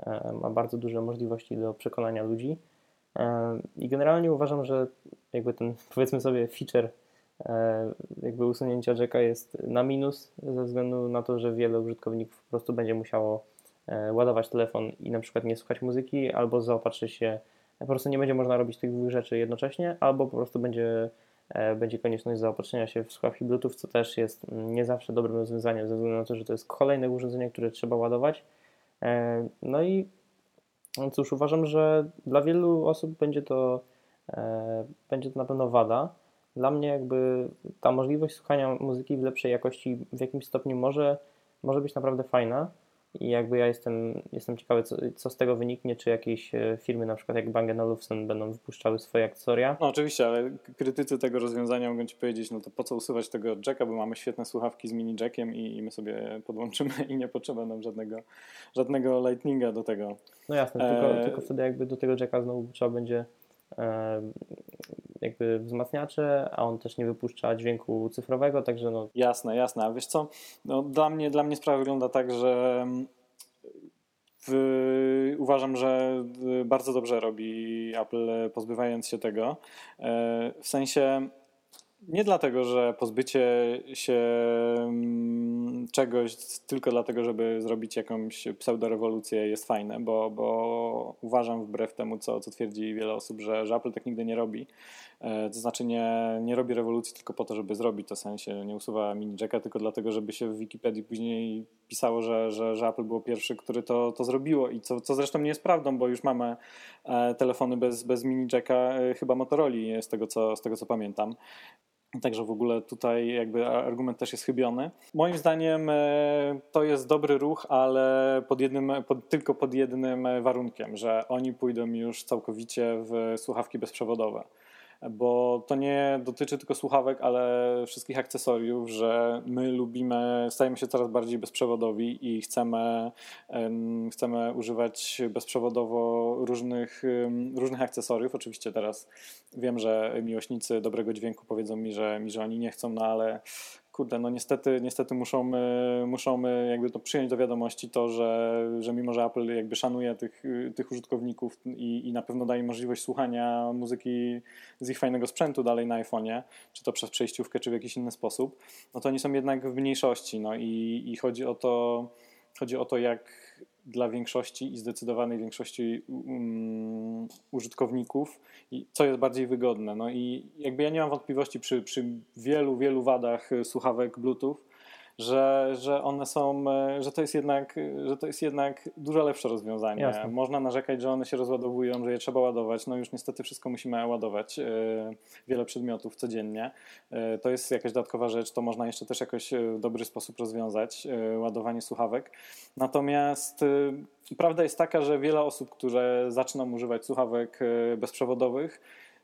e, ma bardzo duże możliwości do przekonania ludzi. E, I generalnie uważam, że jakby ten powiedzmy sobie feature jakby usunięcia jacka jest na minus ze względu na to, że wiele użytkowników po prostu będzie musiało ładować telefon i na przykład nie słuchać muzyki, albo zaopatrzy się, po prostu nie będzie można robić tych dwóch rzeczy jednocześnie, albo po prostu będzie E, będzie konieczność zaopatrzenia się w słuchawki Bluetooth, co też jest mm, nie zawsze dobrym rozwiązaniem, ze względu na to, że to jest kolejne urządzenie, które trzeba ładować. E, no i cóż, uważam, że dla wielu osób będzie to, e, będzie to na pewno wada. Dla mnie jakby ta możliwość słuchania muzyki w lepszej jakości w jakimś stopniu może, może być naprawdę fajna. I jakby ja jestem, jestem ciekawy, co, co z tego wyniknie, czy jakieś e, firmy, na przykład jak Bang Olufsen, będą wypuszczały swoje akcesoria. No oczywiście, ale krytycy tego rozwiązania mogą Ci powiedzieć, no to po co usuwać tego jacka, bo mamy świetne słuchawki z mini jackiem i, i my sobie podłączymy i nie potrzeba nam żadnego, żadnego lightninga do tego. No jasne, e... tylko, tylko wtedy jakby do tego jacka znowu trzeba będzie jakby wzmacniacze, a on też nie wypuszcza dźwięku cyfrowego, także no... Jasne, jasne. A wiesz co, no, dla, mnie, dla mnie sprawa wygląda tak, że w, uważam, że bardzo dobrze robi Apple pozbywając się tego. E, w sensie nie dlatego, że pozbycie się mm, czegoś tylko dlatego, żeby zrobić jakąś pseudorewolucję jest fajne, bo, bo uważam wbrew temu, co, co twierdzi wiele osób, że, że Apple tak nigdy nie robi. E, to znaczy nie, nie robi rewolucji tylko po to, żeby zrobić to, w sensie nie usuwa mini jacka tylko dlatego, żeby się w Wikipedii później pisało, że, że, że Apple było pierwszy, który to, to zrobiło i co, co zresztą nie jest prawdą, bo już mamy e, telefony bez, bez mini jacka e, chyba Motorola z tego, co, z tego co pamiętam. Także w ogóle tutaj jakby argument też jest chybiony. Moim zdaniem e, to jest dobry ruch, ale pod jednym, pod, tylko pod jednym warunkiem, że oni pójdą już całkowicie w słuchawki bezprzewodowe bo to nie dotyczy tylko słuchawek, ale wszystkich akcesoriów, że my lubimy, stajemy się coraz bardziej bezprzewodowi i chcemy, chcemy używać bezprzewodowo różnych, różnych akcesoriów. Oczywiście teraz wiem, że miłośnicy dobrego dźwięku powiedzą mi, że, mi, że oni nie chcą, no ale kurde, no niestety, niestety muszą, muszą jakby to przyjąć do wiadomości to, że, że mimo, że Apple jakby szanuje tych, tych użytkowników i, i na pewno daje możliwość słuchania muzyki z ich fajnego sprzętu dalej na iPhone'ie, czy to przez przejściówkę, czy w jakiś inny sposób, no to oni są jednak w mniejszości, no i, i chodzi o to, chodzi o to, jak dla większości i zdecydowanej większości um, użytkowników, co jest bardziej wygodne. No i jakby ja nie mam wątpliwości przy, przy wielu, wielu wadach słuchawek Bluetooth, że, że one są, e, że to jest jednak, że to jest jednak dużo lepsze rozwiązanie. Jasne. Można narzekać, że one się rozładowują, że je trzeba ładować. No już niestety wszystko musimy ładować, e, wiele przedmiotów codziennie. E, to jest jakaś dodatkowa rzecz, to można jeszcze też jakoś w dobry sposób rozwiązać, ładowanie słuchawek. Natomiast prawda jest taka, że wiele osób, które zaczną używać słuchawek bezprzewodowych,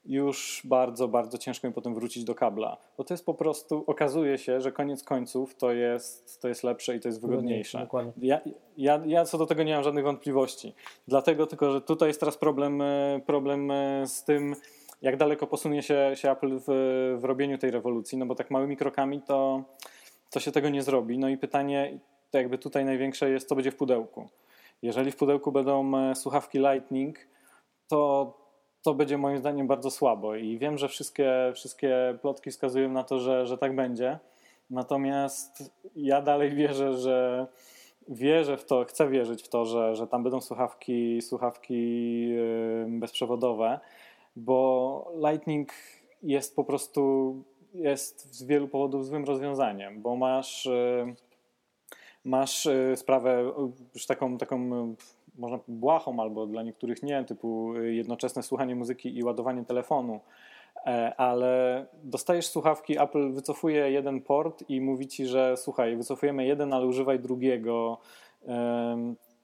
już bardzo, bardzo ciężko mi potem wrócić do kabla. Bo to jest po prostu, okazuje się, że koniec końców to jest, to jest lepsze i to jest wygodniejsze. Ja, ja, ja co do tego nie mam żadnych wątpliwości. Dlatego tylko, że tutaj jest teraz problem, e, problem e, z tym, jak daleko posunie się, się Apple w, w robieniu tej rewolucji, no bo tak małymi krokami to, to się tego nie zrobi. No i pytanie, to jakby tutaj największe jest, co będzie w pudełku. Jeżeli w pudełku będą e, słuchawki Lightning, to to będzie moim zdaniem bardzo słabo i wiem, że wszystkie, wszystkie plotki wskazują na to, że, że tak będzie. Natomiast ja dalej wierzę, że wierzę w to, chcę wierzyć w to, że, że tam będą słuchawki, słuchawki bezprzewodowe, bo Lightning jest po prostu jest z wielu powodów złym rozwiązaniem, bo masz, masz sprawę już taką, taką można błahą albo dla niektórych nie, typu jednoczesne słuchanie muzyki i ładowanie telefonu. E, ale dostajesz słuchawki, Apple wycofuje jeden port i mówi ci, że słuchaj, wycofujemy jeden, ale używaj drugiego.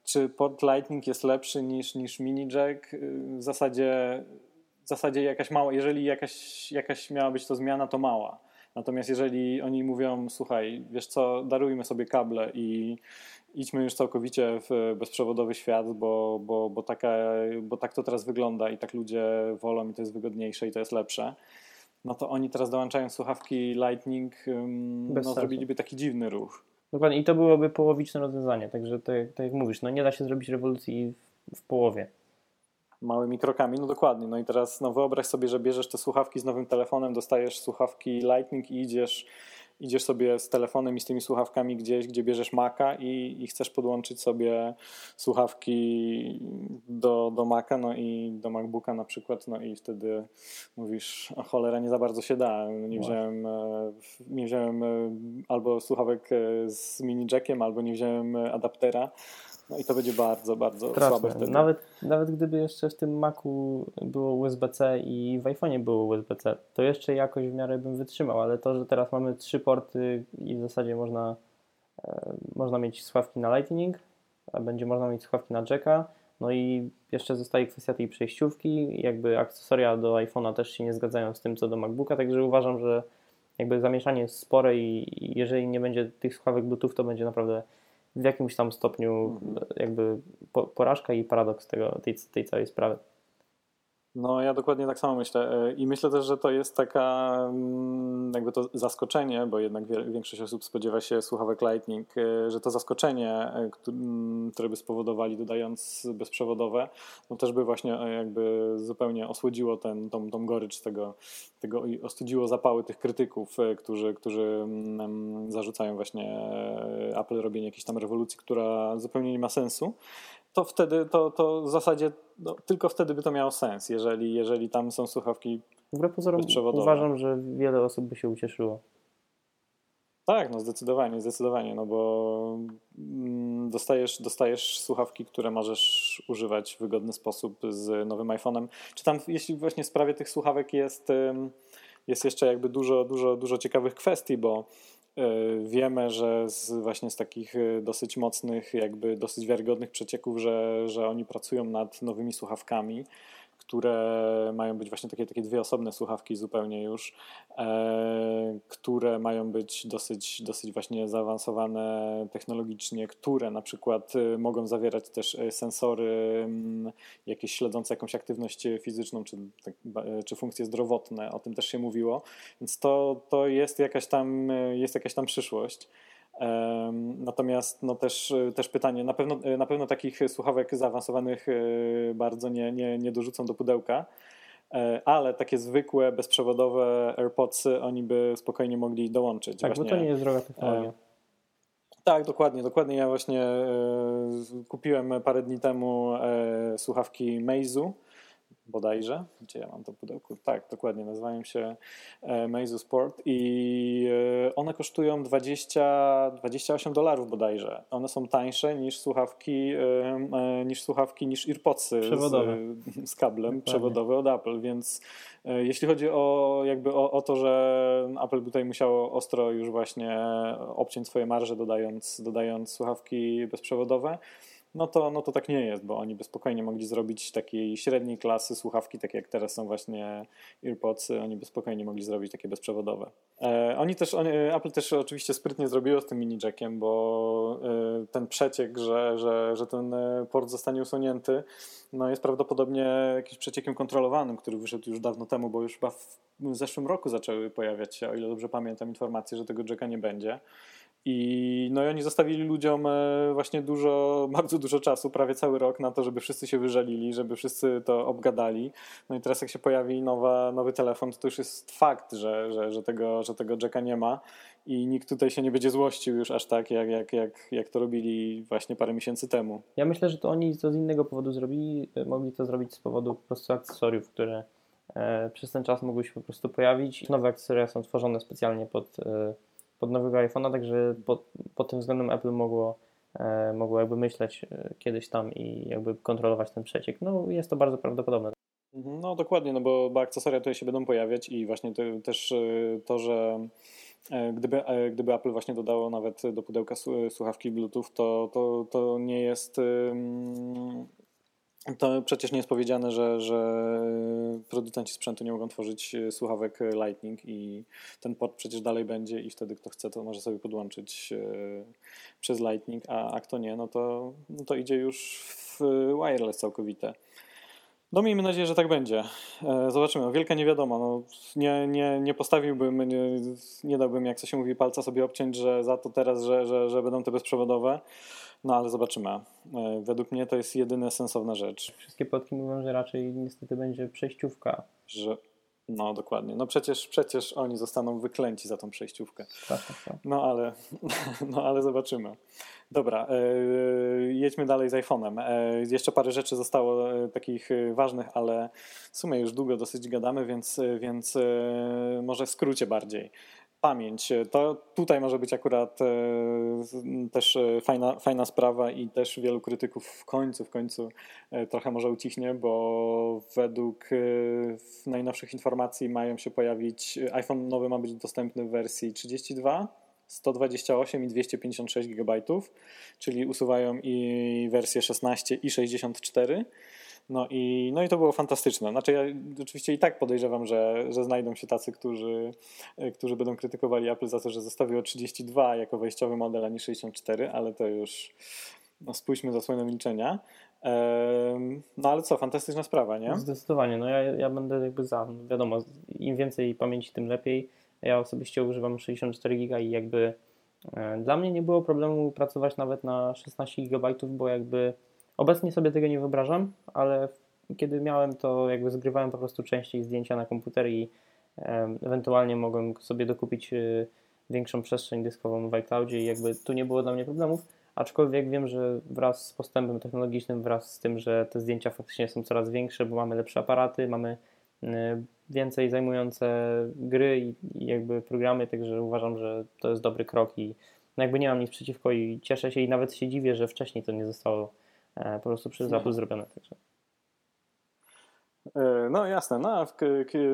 Czy port Lightning jest lepszy niż, niż mini jack? W zasadzie, w zasadzie jakaś mała, jeżeli jakaś, jakaś miała być to zmiana, to mała. Natomiast jeżeli oni mówią, słuchaj, wiesz co, darujmy sobie kable i idźmy już całkowicie w bezprzewodowy świat, bo, bo, bo, taka, bo tak to teraz wygląda i tak ludzie wolą i to jest wygodniejsze i to jest lepsze, no to oni teraz dołączając słuchawki Lightning, no, zrobiliby taki dziwny ruch. Dokładnie i to byłoby połowiczne rozwiązanie, także tak, tak jak mówisz, no nie da się zrobić rewolucji w, w połowie małymi krokami, no dokładnie. No i teraz no wyobraź sobie, że bierzesz te słuchawki z nowym telefonem, dostajesz słuchawki Lightning i idziesz, idziesz sobie z telefonem i z tymi słuchawkami gdzieś, gdzie bierzesz Maca i, i chcesz podłączyć sobie słuchawki do, do Maca, no i do MacBooka na przykład, no i wtedy mówisz, o cholera, nie za bardzo się da. Nie wziąłem, e, nie wziąłem e, albo słuchawek e, z mini jackiem, albo nie wziąłem adaptera no i to będzie bardzo, bardzo Straszne. słabe wtedy. Nawet, nawet gdyby jeszcze w tym Macu było USB-C i w iPhone'ie było USB-C, to jeszcze jakoś w miarę bym wytrzymał, ale to, że teraz mamy trzy porty i w zasadzie można, e, można mieć słuchawki na Lightning, a będzie można mieć słuchawki na jacka, no i jeszcze zostaje kwestia tej przejściówki, jakby akcesoria do iPhone'a też się nie zgadzają z tym, co do MacBooka, także uważam, że jakby zamieszanie jest spore i jeżeli nie będzie tych słuchawek Bluetooth, to będzie naprawdę w jakimś tam stopniu mhm. jakby porażka i paradoks tego, tej, tej całej sprawy. No, ja dokładnie tak samo myślę. E, I myślę też, że to jest taka mm, jakby to zaskoczenie, bo jednak większość osób spodziewa się słuchawek Lightning, e, że to zaskoczenie, e, mm, które by spowodowali dodając bezprzewodowe, no też by właśnie jakby zupełnie osłodziło ten, tą, tą gorycz tego, tego i ostudziło zapały tych krytyków, którzy, którzy mm, zarzucają właśnie Apple robienie jakiejś tam rewolucji, która zupełnie nie ma sensu to wtedy, to, to w zasadzie no, tylko wtedy by to miało sens, jeżeli, jeżeli tam są słuchawki Wbrew pozorom uważam, że wiele osób by się ucieszyło. Tak, no zdecydowanie, zdecydowanie, no bo mm, dostajesz, dostajesz słuchawki, które możesz używać w wygodny sposób z nowym iPhone'em. Czy tam, jeśli właśnie w sprawie tych słuchawek jest, jest jeszcze jakby dużo, dużo, dużo ciekawych kwestii, bo wiemy, że z, właśnie z takich e, dosyć mocnych, jakby dosyć wiarygodnych przecieków, że, że oni pracują nad nowymi słuchawkami, które mają być właśnie takie, takie dwie osobne słuchawki zupełnie już, e, które mają być dosyć, dosyć właśnie zaawansowane technologicznie, które na przykład e, mogą zawierać też e, sensory m, jakieś śledzące jakąś aktywność fizyczną czy, tak, czy funkcje zdrowotne, o tym też się mówiło, więc to, to jest, jakaś tam, jest jakaś tam przyszłość. Natomiast no też, też pytanie, na pewno, na pewno takich słuchawek zaawansowanych e, bardzo nie, nie, nie dorzucą do pudełka, e, ale takie zwykłe, bezprzewodowe AirPodsy oni by spokojnie mogli dołączyć. Tak, właśnie. bo to nie jest droga technologia. E, tak, dokładnie, dokładnie. Ja właśnie kupiłem parę dni temu słuchawki Meizu bodajże, gdzie ja mam to pudełko, tak, dokładnie, nazywają się e, Meizu Sport i e, one kosztują 20, 28 dolarów bodajże. One są tańsze niż słuchawki, e, niż słuchawki, niż AirPodsy z, z kablem dokładnie. przewodowe od Apple, więc jeśli chodzi o jakby o, o, to, że Apple tutaj musiało ostro już właśnie obciąć swoje marże dodając, dodając słuchawki bezprzewodowe, no to, no to tak nie jest, bo oni by spokojnie mogli zrobić takiej średniej klasy słuchawki, takie jak teraz są właśnie AirPods, oni by spokojnie mogli zrobić takie bezprzewodowe. E, oni też, oni, Apple też oczywiście sprytnie zrobiło z tym mini jackiem, bo e, ten przeciek, że, że, że ten e, port zostanie usunięty, no jest prawdopodobnie jakimś przeciekiem kontrolowanym, który wyszedł już dawno temu, bo już chyba w zeszłym roku zaczęły pojawiać się, o ile dobrze pamiętam, informacje, że tego jacka nie będzie. I, no i oni zostawili ludziom e, właśnie dużo, bardzo dużo czasu, prawie cały rok na to, żeby wszyscy się wyżalili, żeby wszyscy to obgadali. No i teraz jak się pojawi nowa, nowy telefon, to, to już jest fakt, że, że, że, tego, że tego jacka nie ma i nikt tutaj się nie będzie złościł już aż tak, jak, jak, jak, jak to robili właśnie parę miesięcy temu. Ja myślę, że to oni to z innego powodu zrobili, e, mogli to zrobić z powodu po prostu akcesoriów, które e, przez ten czas mogły się po prostu pojawić. Nowe akcesoria są tworzone specjalnie pod... E, pod nowego iPhone'a, także pod, pod tym względem Apple mogło e, mogło jakby myśleć e, kiedyś tam i jakby kontrolować ten przeciek. No jest to bardzo prawdopodobne. Mhm, no dokładnie, no bo, bo akcesoria tutaj się będą pojawiać i właśnie też to, że gdyby, gdyby Apple właśnie dodało nawet do pudełka słuchawki Bluetooth, to, to, to nie jest to przecież nie jest powiedziane, że, że producenci sprzętu nie mogą tworzyć e, słuchawek Lightning i ten port przecież dalej będzie i wtedy kto chce, to może sobie podłączyć e, przez Lightning, a, a kto nie, no to, no to idzie już w wireless całkowite. No miejmy nadzieję, że tak będzie. E, zobaczymy. Wielka niewiadoma. No, nie, nie, nie postawiłbym, nie, nie dałbym, jak to się mówi, palca sobie obciąć, że za to teraz, że, że, że będą te bezprzewodowe. No ale zobaczymy. E, według mnie to jest jedyna sensowna rzecz. Wszystkie plotki mówią, że raczej niestety będzie przejściówka. Że, no dokładnie. No przecież, przecież oni zostaną wyklęci za tą przejściówkę. Tak, tak, tak. No ale, no ale zobaczymy. Dobra, e, jedźmy dalej z iPhone'em. E, jeszcze parę rzeczy zostało takich ważnych, ale w sumie już długo dosyć gadamy, więc, więc może w skrócie bardziej pamięć. To tutaj może być akurat e, też e, fajna, fajna sprawa i też wielu krytyków w końcu, w końcu e, trochę może ucichnie, bo według najnowszych informacji mają się pojawić, iPhone nowy ma być dostępny w wersji 32, 128 i 256 GB, czyli usuwają i wersję 16 i 64. No i, no i to było fantastyczne. Znaczy ja oczywiście i tak podejrzewam, że, że znajdą się tacy, którzy, e, którzy będą krytykowali Apple za to, że zostawiło 32 jako wejściowy model, a nie 64, ale to już no, spójrzmy zasłoną milczenia. No ale co, fantastyczna sprawa, nie? Zdecydowanie, no ja, ja będę jakby za, wiadomo, im więcej pamięci, tym lepiej. Ja osobiście używam 64 giga i jakby e, dla mnie nie było problemu pracować nawet na 16 GB, bo jakby Obecnie sobie tego nie wyobrażam, ale kiedy miałem to, jakby zgrywałem po prostu częściej zdjęcia na komputer i ewentualnie mogłem sobie dokupić y, większą przestrzeń dyskową w iCloudzie i jakby tu nie było dla mnie problemów, aczkolwiek wiem, że wraz z postępem technologicznym, wraz z tym, że te zdjęcia faktycznie są coraz większe, bo mamy lepsze aparaty, mamy y, więcej zajmujące gry i, jakby programy, także uważam, że to jest dobry krok i no jakby nie mam nic przeciwko i cieszę się i nawet się dziwię, że wcześniej to nie zostało po prostu przez Apple zrobione. Także. E, no jasne, no,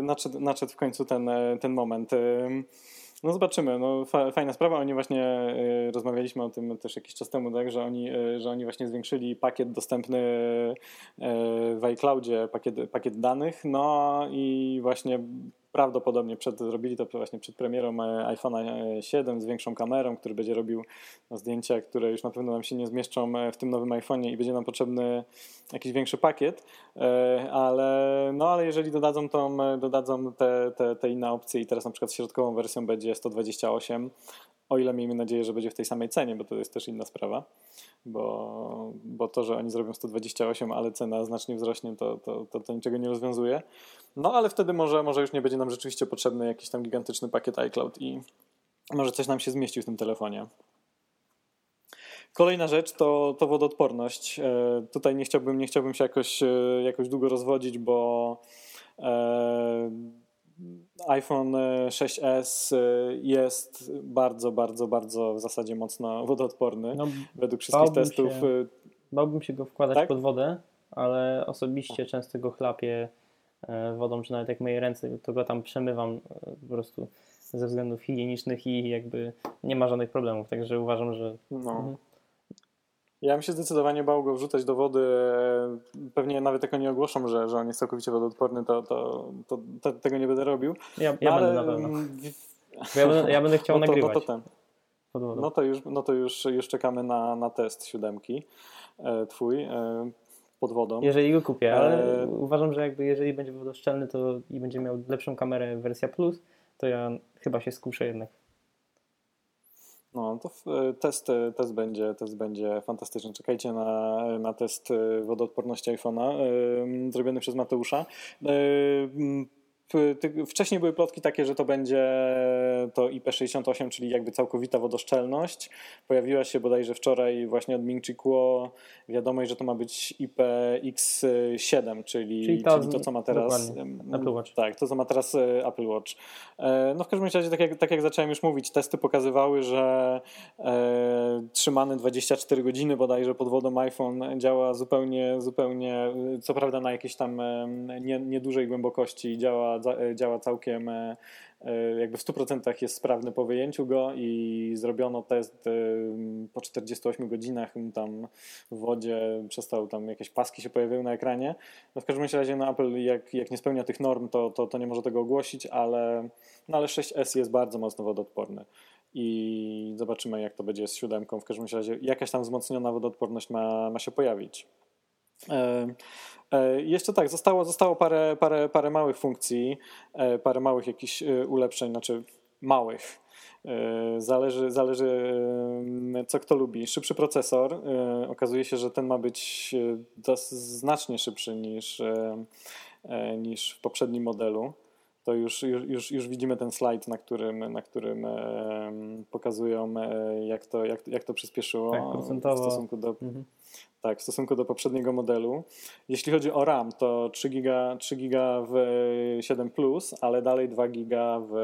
nadszedł, nadszedł w końcu ten, e, ten moment. No zobaczymy, no fajna sprawa. Oni właśnie rozmawialiśmy o tym też jakiś czas temu, tak, że oni, że oni właśnie zwiększyli pakiet dostępny w iCloudzie, pakiet, pakiet danych, no i właśnie prawdopodobnie przed, zrobili to właśnie przed premierą e, iPhone'a 7 z większą kamerą, który będzie robił no, zdjęcia, które już na pewno nam się nie zmieszczą e, w tym nowym iPhone'ie i będzie nam potrzebny jakiś większy pakiet, e, ale, no, ale jeżeli dodadzą, tą, dodadzą te, te, te inne opcje i teraz na przykład środkową wersją będzie 128, o ile miejmy nadzieję, że będzie w tej samej cenie, bo to jest też inna sprawa, bo, bo to, że oni zrobią 128, ale cena znacznie wzrośnie, to, to, to, to niczego nie rozwiązuje. No ale wtedy może, może już nie będzie nam rzeczywiście potrzebny jakiś tam gigantyczny pakiet iCloud i może coś nam się zmieści w tym telefonie. Kolejna rzecz to, to wodoodporność. E, tutaj nie chciałbym, nie chciałbym się jakoś, e, jakoś długo rozwodzić, bo e, iPhone 6s jest bardzo, bardzo, bardzo w zasadzie mocno wodoodporny. No, według wszystkich testów. Się, bałbym się go wkładać tak? pod wodę, ale osobiście często go chlapię E, wodą, czy nawet jak myję ręce, to go tam przemywam e, po prostu ze względów higienicznych i jakby nie ma żadnych problemów, także uważam, że... No. Mhm. Ja bym się zdecydowanie bał go wrzucać do wody. E, pewnie nawet jak oni ogłoszą, że, że on jest całkowicie wodoodporny, to, to, to, to tego nie będę robił. Ja, ja ale... będę na pewno. Ja będę, ja będę chciał no to, nagrywać. No to, ten. No to, już, no to już, już czekamy na, na test siódemki twój pod wodą. Jeżeli go kupię, ale e... uważam, że jakby jeżeli będzie wodoszczelny to i będzie miał lepszą kamerę wersja Plus, to ja chyba się skuszę jednak. No, to test, test, będzie, test będzie fantastyczny. Czekajcie na, na test wodoodporności iPhone'a yy, zrobiony przez Mateusza. Wcześniej były plotki takie, że to będzie to IP68, czyli jakby całkowita wodoszczelność. Pojawiła się bodajże wczoraj właśnie od Ming Chi Kuo wiadomość, że to ma być IPX7, czyli, czyli, to, czyli to co ma teraz Apple Watch. Tak, to co ma teraz e, Apple Watch. E, no w każdym razie, tak jak, tak jak zacząłem już mówić, testy pokazywały, że e, trzymany 24 godziny bodajże pod wodą iPhone działa zupełnie, zupełnie, co prawda na jakiejś tam nie, niedużej głębokości działa, działa całkiem jakby w 100% jest sprawny po wyjęciu go i zrobiono test po 48 godzinach tam w wodzie przestał tam jakieś paski się pojawiły na ekranie. No w każdym razie no Apple jak, jak nie spełnia tych norm to, to, to nie może tego ogłosić, ale, no ale 6S jest bardzo mocno wodoodporny i zobaczymy jak to będzie z siódemką. W każdym razie jakaś tam wzmocniona wodoodporność ma, ma się pojawić. E, jeszcze tak, zostało, zostało parę, parę, parę małych funkcji, e, parę małych jakichś e, ulepszeń, znaczy małych. Zależy, zależy co kto lubi. Szybszy procesor. Okazuje się, że ten ma być znacznie szybszy niż, niż w poprzednim modelu to już, już, już widzimy ten slajd, na którym, na którym pokazują, jak to, jak, jak to przyspieszyło tak, w stosunku do. Mhm. Tak, w stosunku do poprzedniego modelu. Jeśli chodzi o RAM, to 3 giga, 3 giga w 7, ale dalej 2 giga w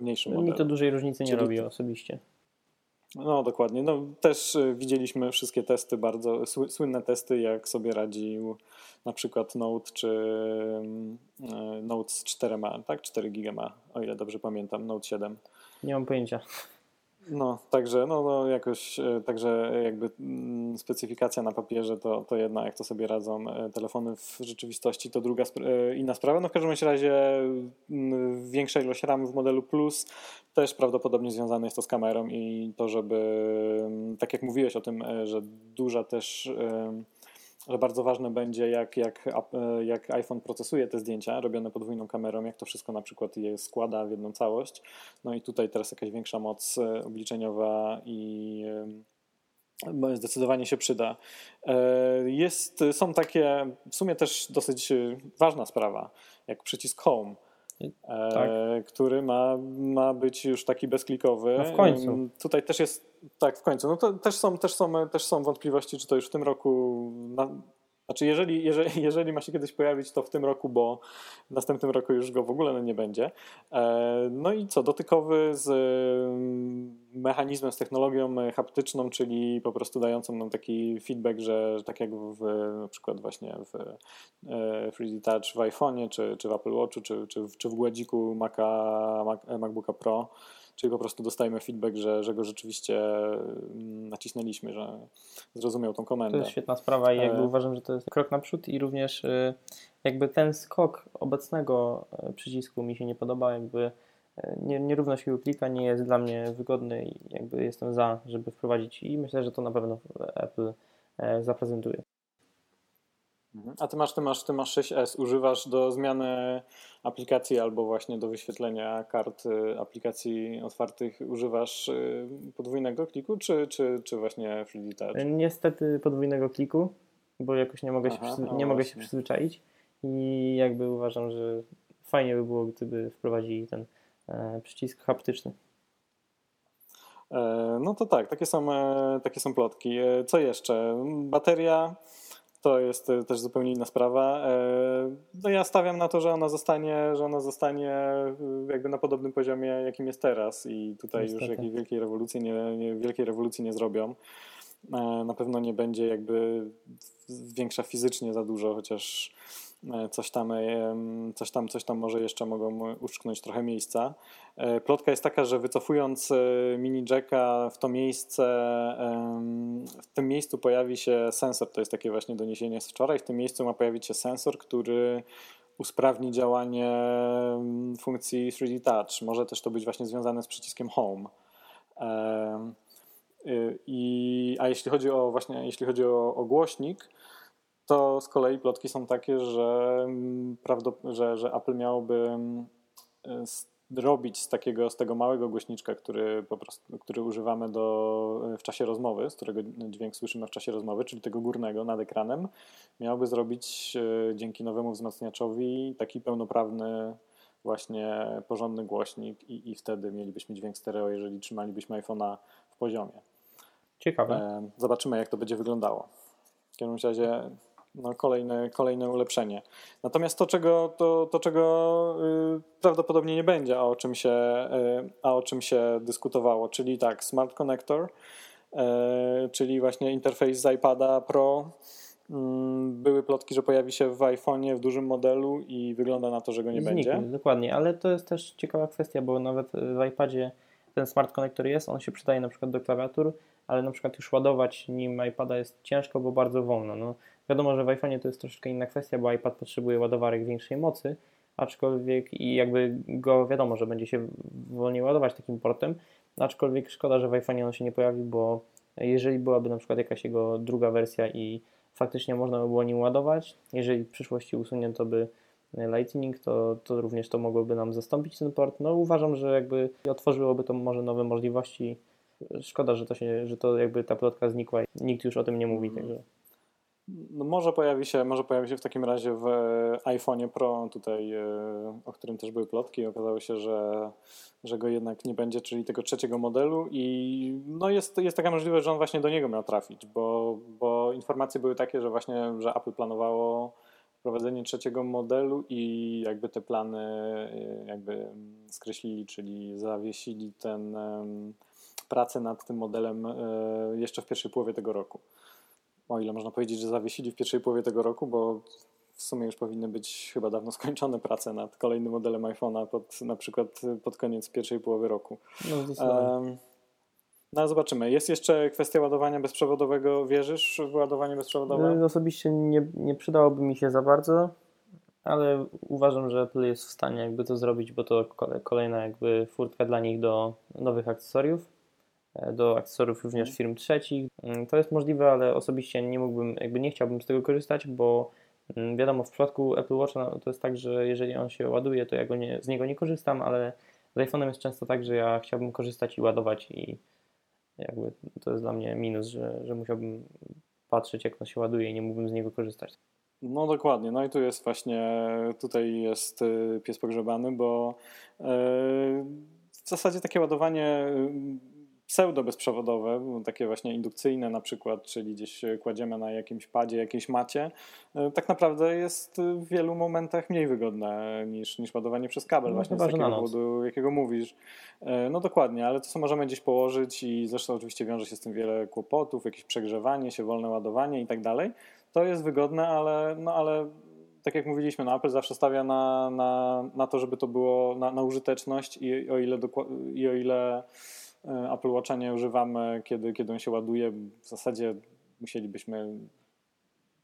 mniejszym modelu. Mi to dużej różnicy nie Czyli... robi osobiście. No dokładnie. No, też y, widzieliśmy wszystkie testy, bardzo słynne testy, jak sobie radził na przykład Note czy y, Note z 4 ma, tak? 4 giga ma, o ile dobrze pamiętam, Note 7. Nie mam pojęcia. No, także no, no jakoś, e, także jakby mm, specyfikacja na papierze to, to jedna, jak to sobie radzą e, telefony w rzeczywistości, to druga e, inna sprawa. No w każdym razie mm, większa ilość RAM w modelu Plus też prawdopodobnie związane jest to z kamerą i to, żeby, mm, tak jak mówiłeś o tym, że duża też że bardzo ważne będzie, jak, jak, e, jak iPhone procesuje te zdjęcia robione podwójną kamerą, jak to wszystko na przykład je składa w jedną całość. No i tutaj teraz jakaś większa moc e, obliczeniowa i e, zdecydowanie się przyda. Jest, są takie, w sumie też dosyć ważna sprawa, jak przycisk Home tak. który ma, ma być już taki bezklikowy. No w końcu. Tutaj też jest, tak, w końcu. No to też są, też są, też są wątpliwości, czy to już w tym roku na, znaczy, jeżeli, jeżeli, jeżeli ma się kiedyś pojawić, to w tym roku, bo w następnym roku już go w ogóle nie będzie. E, no i co, dotykowy z mm, mechanizmem, z technologią haptyczną, czyli po prostu dającą nam taki feedback, że tak jak w, na przykład właśnie w 3D e, Touch w iPhone'ie, czy, czy w Apple Watchu, czy, czy, czy w gładziku Maca, Mac, MacBooka Pro, czyli po prostu dostajemy feedback, że, że go rzeczywiście mm, nacisnęliśmy, że zrozumiał tą komendę. To jest świetna sprawa i jakby e... uważam, że to jest krok naprzód i również y, jakby ten skok obecnego e, przycisku mi się nie podoba, jakby e, nie, nierówność klika nie jest dla mnie wygodny i jakby jestem za, żeby wprowadzić i myślę, że to na pewno Apple zaprezentuje. Mhm. A ty masz, ty masz, ty masz 6S, używasz do zmiany aplikacji albo właśnie do wyświetlenia kart y, aplikacji otwartych, używasz y, podwójnego kliku, czy, czy, czy właśnie Free Touch? Niestety podwójnego kliku, bo jakoś nie mogę, Aha, się, nie mogę się przyzwyczaić i jakby uważam, że fajnie by było, gdyby wprowadzili ten e, przycisk haptyczny. E, no to tak, takie są, e, takie są plotki. Co jeszcze? Bateria to jest e, też zupełnie inna sprawa. E, no ja stawiam na to, że ona zostanie, że ona zostanie e, jakby na podobnym poziomie, jakim jest teraz i tutaj Niestety. już jakiejś wielkiej rewolucji nie, nie, wielkiej rewolucji nie zrobią. Na pewno nie będzie jakby większa fizycznie za dużo, chociaż coś tam, e, coś tam, coś tam może jeszcze mogą uszczknąć trochę miejsca. E, plotka jest taka, że wycofując mini jacka w to miejsce, w tym miejscu pojawi się sensor, to jest takie właśnie doniesienie z wczoraj, w tym miejscu ma pojawić się sensor, który usprawni działanie funkcji 3D Touch. Może też to być właśnie związane z przyciskiem Home. I, a jeśli chodzi o właśnie, jeśli chodzi o, o głośnik, to z kolei plotki są takie, że, mm, że, że Apple miałoby mm, robić z takiego, z tego małego głośniczka, który po prostu, który używamy do, w czasie rozmowy, z którego dźwięk słyszymy w czasie rozmowy, czyli tego górnego nad ekranem, miałby zrobić e, dzięki nowemu wzmacniaczowi taki pełnoprawny właśnie porządny głośnik i, i wtedy mielibyśmy dźwięk stereo, jeżeli trzymalibyśmy iPhone'a w poziomie. Ciekawe. E, zobaczymy, jak to będzie wyglądało. W każdym razie no, kolejne, kolejne ulepszenie. Natomiast to, czego, to, to, czego y, prawdopodobnie nie będzie, a o, czym się, y, a o czym się dyskutowało, czyli tak, Smart Connector, y, czyli właśnie interfejs z iPada Pro. Mm, były plotki, że pojawi się w iPhone'ie w dużym modelu i wygląda na to, że go nie Znikły, będzie. Dokładnie, ale to jest też ciekawa kwestia, bo nawet w iPadzie ten smart connector jest, on się przydaje na przykład do klawiatur, ale na przykład już ładować nim iPada jest ciężko, bo bardzo wolno. No, wiadomo, że w iPhone'ie to jest troszeczkę inna kwestia, bo iPad potrzebuje ładowarek większej mocy, aczkolwiek i jakby go wiadomo, że będzie się wolniej ładować takim portem, aczkolwiek szkoda, że w iPhone'ie on się nie pojawi, bo jeżeli byłaby na przykład jakaś jego druga wersja i faktycznie można by było nim ładować, jeżeli w przyszłości usunięto by Lightning, to, to również to mogłoby nam zastąpić ten port. No uważam, że jakby otworzyłoby to może nowe możliwości. Szkoda, że to się, że to jakby ta plotka znikła i nikt już o tym nie mówi, także. No może pojawi się, może pojawi się w takim razie w iPhone'ie Pro, tutaj, e, o którym też były plotki. Okazało się, że, że go jednak nie będzie, czyli tego trzeciego modelu i no jest, jest taka możliwość, że on właśnie do niego miał trafić, bo, bo informacje były takie, że właśnie, że Apple planowało wprowadzenie trzeciego modelu i jakby te plany e, jakby skreślili, czyli zawiesili ten pracę nad tym modelem e, jeszcze w pierwszej połowie tego roku. O ile można powiedzieć, że zawiesili w pierwszej połowie tego roku, bo w sumie już powinny być chyba dawno skończone prace nad kolejnym modelem iPhone'a pod, na przykład pod koniec pierwszej połowy roku. No, um, no zobaczymy. Jest jeszcze kwestia ładowania bezprzewodowego. Wierzysz w ładowanie bezprzewodowe? No, osobiście nie, nie przydałoby mi się za bardzo, ale uważam, że Apple jest w stanie jakby to zrobić, bo to kolejna jakby furtka dla nich do nowych akcesoriów, do akcesoriów również mhm. firm trzecich. Mm, to jest możliwe, ale osobiście nie mógłbym, jakby nie chciałbym z tego korzystać, bo mm, wiadomo, w przypadku Apple Watcha no, to jest tak, że jeżeli on się ładuje, to ja go nie, z niego nie korzystam, ale z iPhone'em jest często tak, że ja chciałbym korzystać i ładować i jakby to jest dla mnie minus, że, że musiałbym patrzeć, jak to się ładuje i nie mógłbym z niego korzystać. No dokładnie, no i tu jest właśnie, tutaj jest y, pies pogrzebany, bo y, w zasadzie takie ładowanie pseudo-bezprzewodowe, takie właśnie indukcyjne na przykład, czyli gdzieś kładziemy na jakimś padzie, jakiejś macie, e, tak naprawdę jest w wielu momentach mniej wygodne niż, niż ładowanie przez kabel, no, właśnie z takiego powodu, jakiego mówisz. E, no dokładnie, ale to co możemy gdzieś położyć i zresztą oczywiście wiąże się z tym wiele kłopotów, jakieś przegrzewanie się, wolne ładowanie i tak dalej. To jest wygodne, ale, no ale tak jak mówiliśmy, no Apple zawsze stawia na, na, na to, żeby to było na, na użyteczność i o ile, i o ile E, Apple Watcha nie używamy, kiedy, kiedy on się ładuje. W zasadzie musielibyśmy.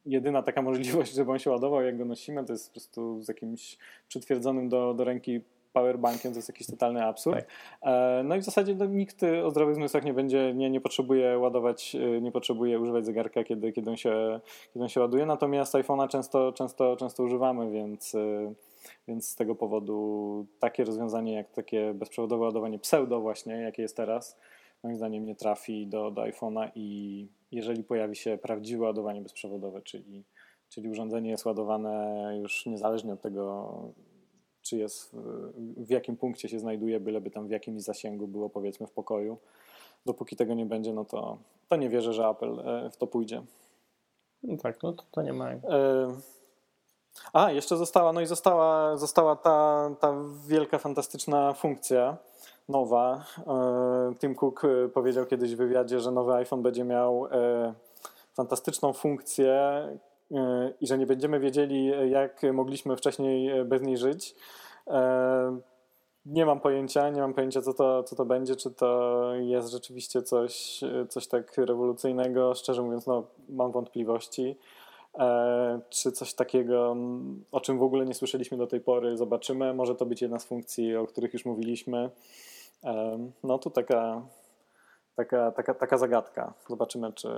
Jedyna taka możliwość, żeby on się ładował, jak go nosimy, to jest po prostu z jakimś przytwierdzonym do, do ręki powerbankiem, to jest jakiś totalny absurd. Tak. E, no i w zasadzie no, nikt o zdrowych zmysłach nie będzie, nie, nie potrzebuje ładować, e, nie potrzebuje używać zegarka, kiedy, kiedy, on, się, kiedy on się ładuje, natomiast iPhone'a często, często, często używamy, więc więc z tego powodu takie rozwiązanie jak takie bezprzewodowe ładowanie pseudo właśnie, jakie jest teraz, moim zdaniem nie trafi do, do iPhone'a i jeżeli pojawi się prawdziwe ładowanie bezprzewodowe, czyli, czyli urządzenie jest ładowane już niezależnie od tego, czy jest, w jakim punkcie się znajduje, byleby tam w jakimś zasięgu było powiedzmy w pokoju. Dopóki tego nie będzie, no to, to nie wierzę, że Apple e, w to pójdzie. No tak, no to, to nie ma. E a, jeszcze została, no i została, została ta, ta wielka, fantastyczna funkcja nowa. E, Tim Cook e, powiedział kiedyś w wywiadzie, że nowy iPhone będzie miał e, fantastyczną funkcję i że nie będziemy wiedzieli, jak mogliśmy wcześniej bez niej żyć. Nie mam pojęcia, nie mam pojęcia, co to, co to będzie, czy to jest rzeczywiście coś, coś tak rewolucyjnego. Szczerze mówiąc, no, mam wątpliwości. E, czy coś takiego, o czym w ogóle nie słyszeliśmy do tej pory, zobaczymy. Może to być jedna z funkcji, o których już mówiliśmy. E, no tu taka, taka, taka, taka zagadka. Zobaczymy, czy,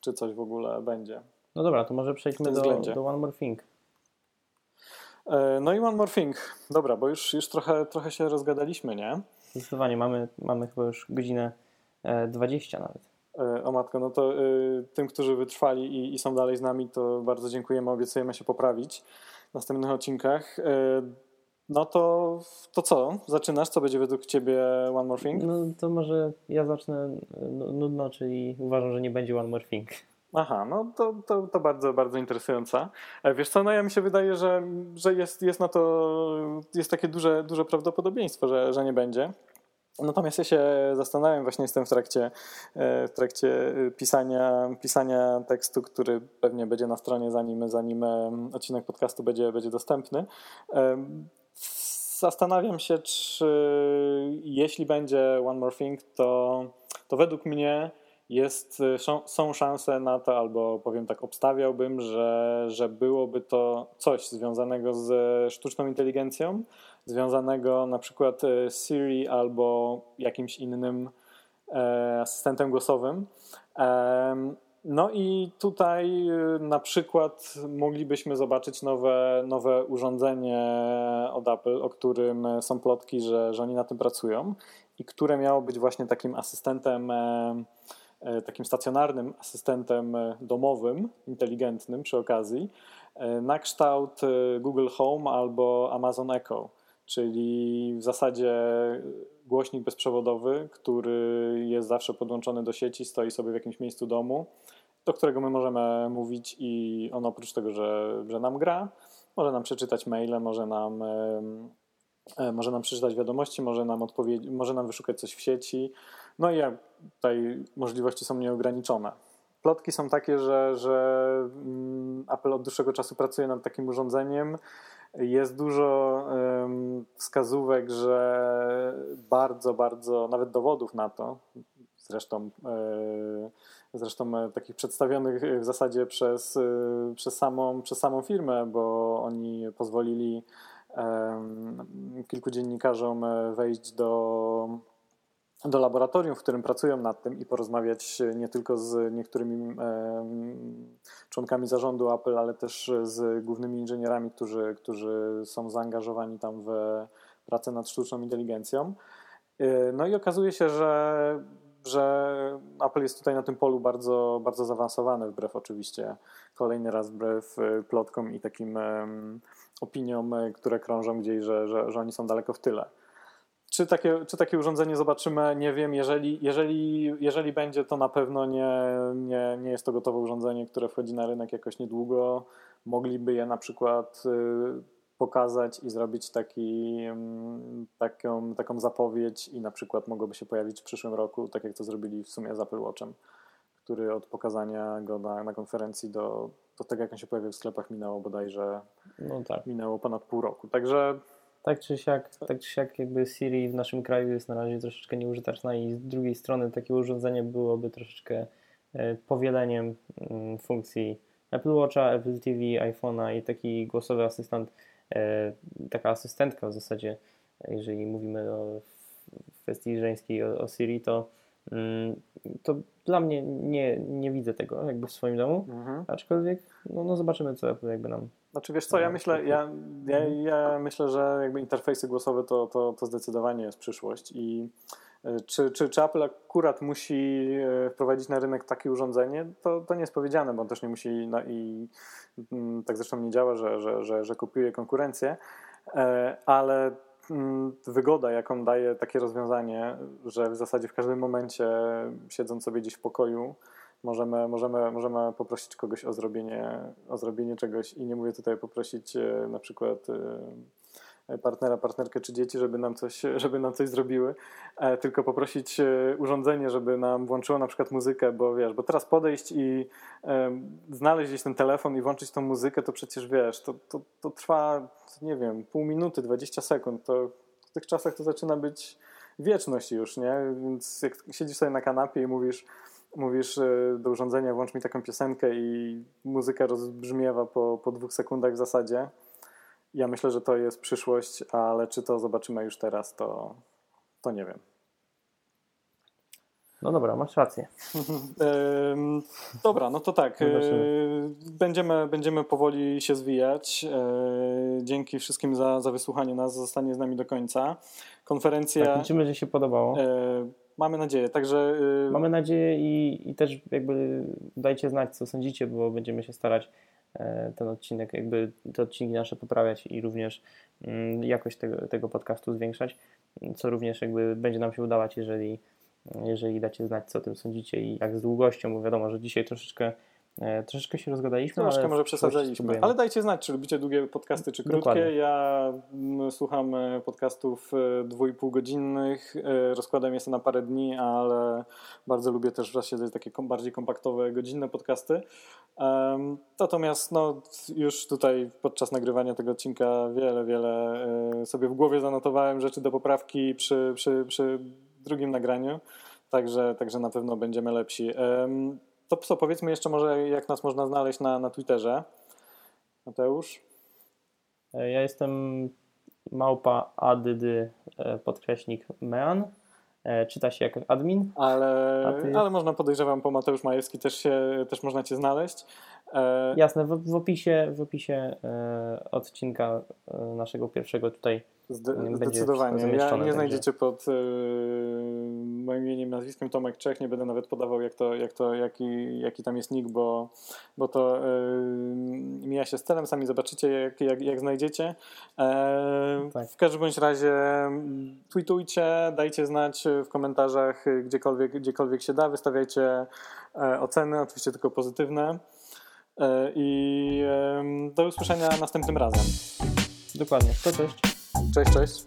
czy coś w ogóle będzie. No dobra, to może przejdźmy do, do One More Thing. E, no i One More Thing. Dobra, bo już, już trochę, trochę się rozgadaliśmy, nie? Zdecydowanie, mamy, mamy chyba już godzinę 20 nawet. E, o matko, no to y, tym, którzy wytrwali i, i, są dalej z nami, to bardzo dziękujemy, obiecujemy się poprawić w następnych odcinkach. Y, No to, to co? Zaczynasz? Co będzie według Ciebie One More Thing? No to może ja zacznę nudno, czyli uważam, że nie będzie One More Thing. Aha, no to, to, to bardzo, bardzo interesująca. Wiesz co, no ja mi się wydaje, że, że jest, jest na to, jest takie duże, duże prawdopodobieństwo, że, że nie będzie. Natomiast ja się zastanawiam, właśnie jestem w trakcie, e, w trakcie pisania, pisania tekstu, który pewnie będzie na stronie, zanim, zanim odcinek podcastu będzie, będzie dostępny. Zastanawiam się, czy jeśli będzie One More Thing, to, to według mnie jest, są szanse na to, albo powiem tak, obstawiałbym, że, że byłoby to coś związanego ze sztuczną inteligencją, związanego na przykład e, z Siri albo jakimś innym e, asystentem głosowym. No i tutaj e, na przykład moglibyśmy zobaczyć nowe, nowe urządzenie od Apple, o którym są plotki, że, że oni na tym pracują i które miało być właśnie takim asystentem, takim stacjonarnym asystentem domowym, inteligentnym przy okazji, na kształt Google Home albo Amazon Echo czyli w zasadzie głośnik bezprzewodowy, który jest zawsze podłączony do sieci, stoi sobie w jakimś miejscu domu, do którego my możemy mówić i on oprócz tego, że, że nam gra, może nam przeczytać maile, może nam, e, może nam przeczytać wiadomości, może nam, odpowiedzi, może nam wyszukać coś w sieci. No i tutaj możliwości są nieograniczone. Plotki są takie, że, że mm, Apple od dłuższego czasu pracuje nad takim urządzeniem, jest dużo wskazówek, że bardzo, bardzo, nawet dowodów na to, zresztą, e, zresztą e, takich przedstawionych w zasadzie przez, e, przez, samą, przez samą firmę, bo oni pozwolili kilku dziennikarzom wejść do do laboratorium, w którym pracują nad tym i porozmawiać nie tylko z niektórymi członkami zarządu Apple, ale też z głównymi inżynierami, którzy, którzy są zaangażowani tam w pracę nad sztuczną inteligencją. E, no i okazuje się, że, że Apple jest tutaj na tym polu bardzo, bardzo zaawansowany, wbrew oczywiście kolejny raz wbrew plotkom i takim opiniom, które krążą gdzieś, że, że, że oni są daleko w tyle. Czy takie, czy takie urządzenie zobaczymy? Nie wiem. Jeżeli, jeżeli, jeżeli będzie, to na pewno nie, nie, nie jest to gotowe urządzenie, które wchodzi na rynek jakoś niedługo. Mogliby je na przykład y, pokazać i zrobić taki, mm, taką, taką zapowiedź i na przykład mogłoby się pojawić w przyszłym roku, tak jak to zrobili w sumie z Apple Watchem, który od pokazania go na, na konferencji do, do tego, jak on się pojawił w sklepach minęło bodajże no tak. minęło ponad pół roku. Także tak czy siak, tak czy siak jakby Siri w naszym kraju jest na razie troszeczkę nieużyteczna i z drugiej strony takie urządzenie byłoby troszeczkę e, powieleniem mm, funkcji Apple Watcha, Apple TV, iPhone'a i taki głosowy asystent, e, taka asystentka w zasadzie, jeżeli mówimy o kwestii żeńskiej o, o Siri, to mm, to dla mnie nie, nie widzę tego jakby w swoim domu, mhm. aczkolwiek no, no zobaczymy, co Apple jakby nam znaczy wiesz co, ja myślę, ja, ja, ja myślę, że jakby interfejsy głosowe to, to, to zdecydowanie jest przyszłość i e, czy, czy, czy Apple akurat musi e, wprowadzić na rynek takie urządzenie, to, to nie jest powiedziane, bo on też nie musi no i mm, tak zresztą nie działa, że, że, że, że kupuje konkurencję, e, ale mm, wygoda, jaką daje takie rozwiązanie, że w zasadzie w każdym momencie siedząc sobie gdzieś w pokoju, możemy, możemy, możemy poprosić kogoś o zrobienie, o zrobienie czegoś i nie mówię tutaj poprosić e, na przykład e, partnera, partnerkę czy dzieci, żeby nam coś, żeby nam coś zrobiły, e, tylko poprosić urządzenie, żeby nam włączyło na przykład muzykę, bo wiesz, bo teraz podejść i znaleźć gdzieś ten telefon i włączyć tą muzykę, to przecież wiesz, to, to, to trwa, nie wiem, pół minuty, 20 sekund, to w tych czasach to zaczyna być wieczność już, nie? Więc jak siedzisz sobie na kanapie i mówisz mówisz e, do urządzenia, włącz mi taką piosenkę i muzyka rozbrzmiewa po, po dwóch sekundach w zasadzie. Ja myślę, że to jest przyszłość, ale czy to zobaczymy już teraz, to, to nie wiem. No dobra, masz rację. dobra, no to tak. E, będziemy, będziemy powoli się zwijać. E, dzięki wszystkim za, za wysłuchanie nas. Zostanie z nami do końca. Konferencja. Tak, liczymy, że się podobało. Mamy nadzieję, także... Yy... Mamy nadzieję i, i też jakby dajcie znać, co sądzicie, bo będziemy się starać e, ten odcinek, jakby te odcinki nasze poprawiać i również mm, jakość tego, tego podcastu zwiększać, co również jakby będzie nam się udawać, jeżeli, jeżeli dacie znać, co o tym sądzicie i jak z długością, bo wiadomo, że dzisiaj troszeczkę troszeczkę się rozgadaliśmy. Troszkę może przesadzaliśmy, ale dajcie znać, czy lubicie długie podcasty, czy krótkie. Dokładnie. Ja mm, słucham e, podcastów e, dwójpół godzinnych, rozkładam je na parę dni, ale bardzo lubię też właśnie takie bardziej kompaktowe, godzinne podcasty. Natomiast no, już tutaj podczas nagrywania tego odcinka wiele, wiele sobie w głowie zanotowałem rzeczy do poprawki przy, przy, przy drugim nagraniu, także, także na pewno będziemy lepsi. To co, powiedzmy jeszcze może, jak nas można znaleźć na, na Twitterze. Mateusz? E, ja jestem małpa adydy e, podkreśnik mean. E, czyta się jak admin. Ale, ty... ale można podejrzewam po Mateusz Majewski też, się, też można Cię znaleźć. Jasne, w, w, opisie, w opisie odcinka naszego pierwszego tutaj Zde zdecydowanie. Ja nie znajdziecie pod y, moim imieniem, nazwiskiem Tomek Czech. Nie będę nawet podawał, jak to, jak to, jaki, jaki tam jest nick, bo, bo to y, mija się z celem. Sami zobaczycie, jak, jak, jak znajdziecie. E, tak. W każdym bądź razie tweetujcie, dajcie znać w komentarzach, gdziekolwiek, gdziekolwiek się da. Wystawiajcie e, oceny, oczywiście tylko pozytywne. E, I do usłyszenia następnym razem. Dokładnie. To cześć. Cześć, cześć.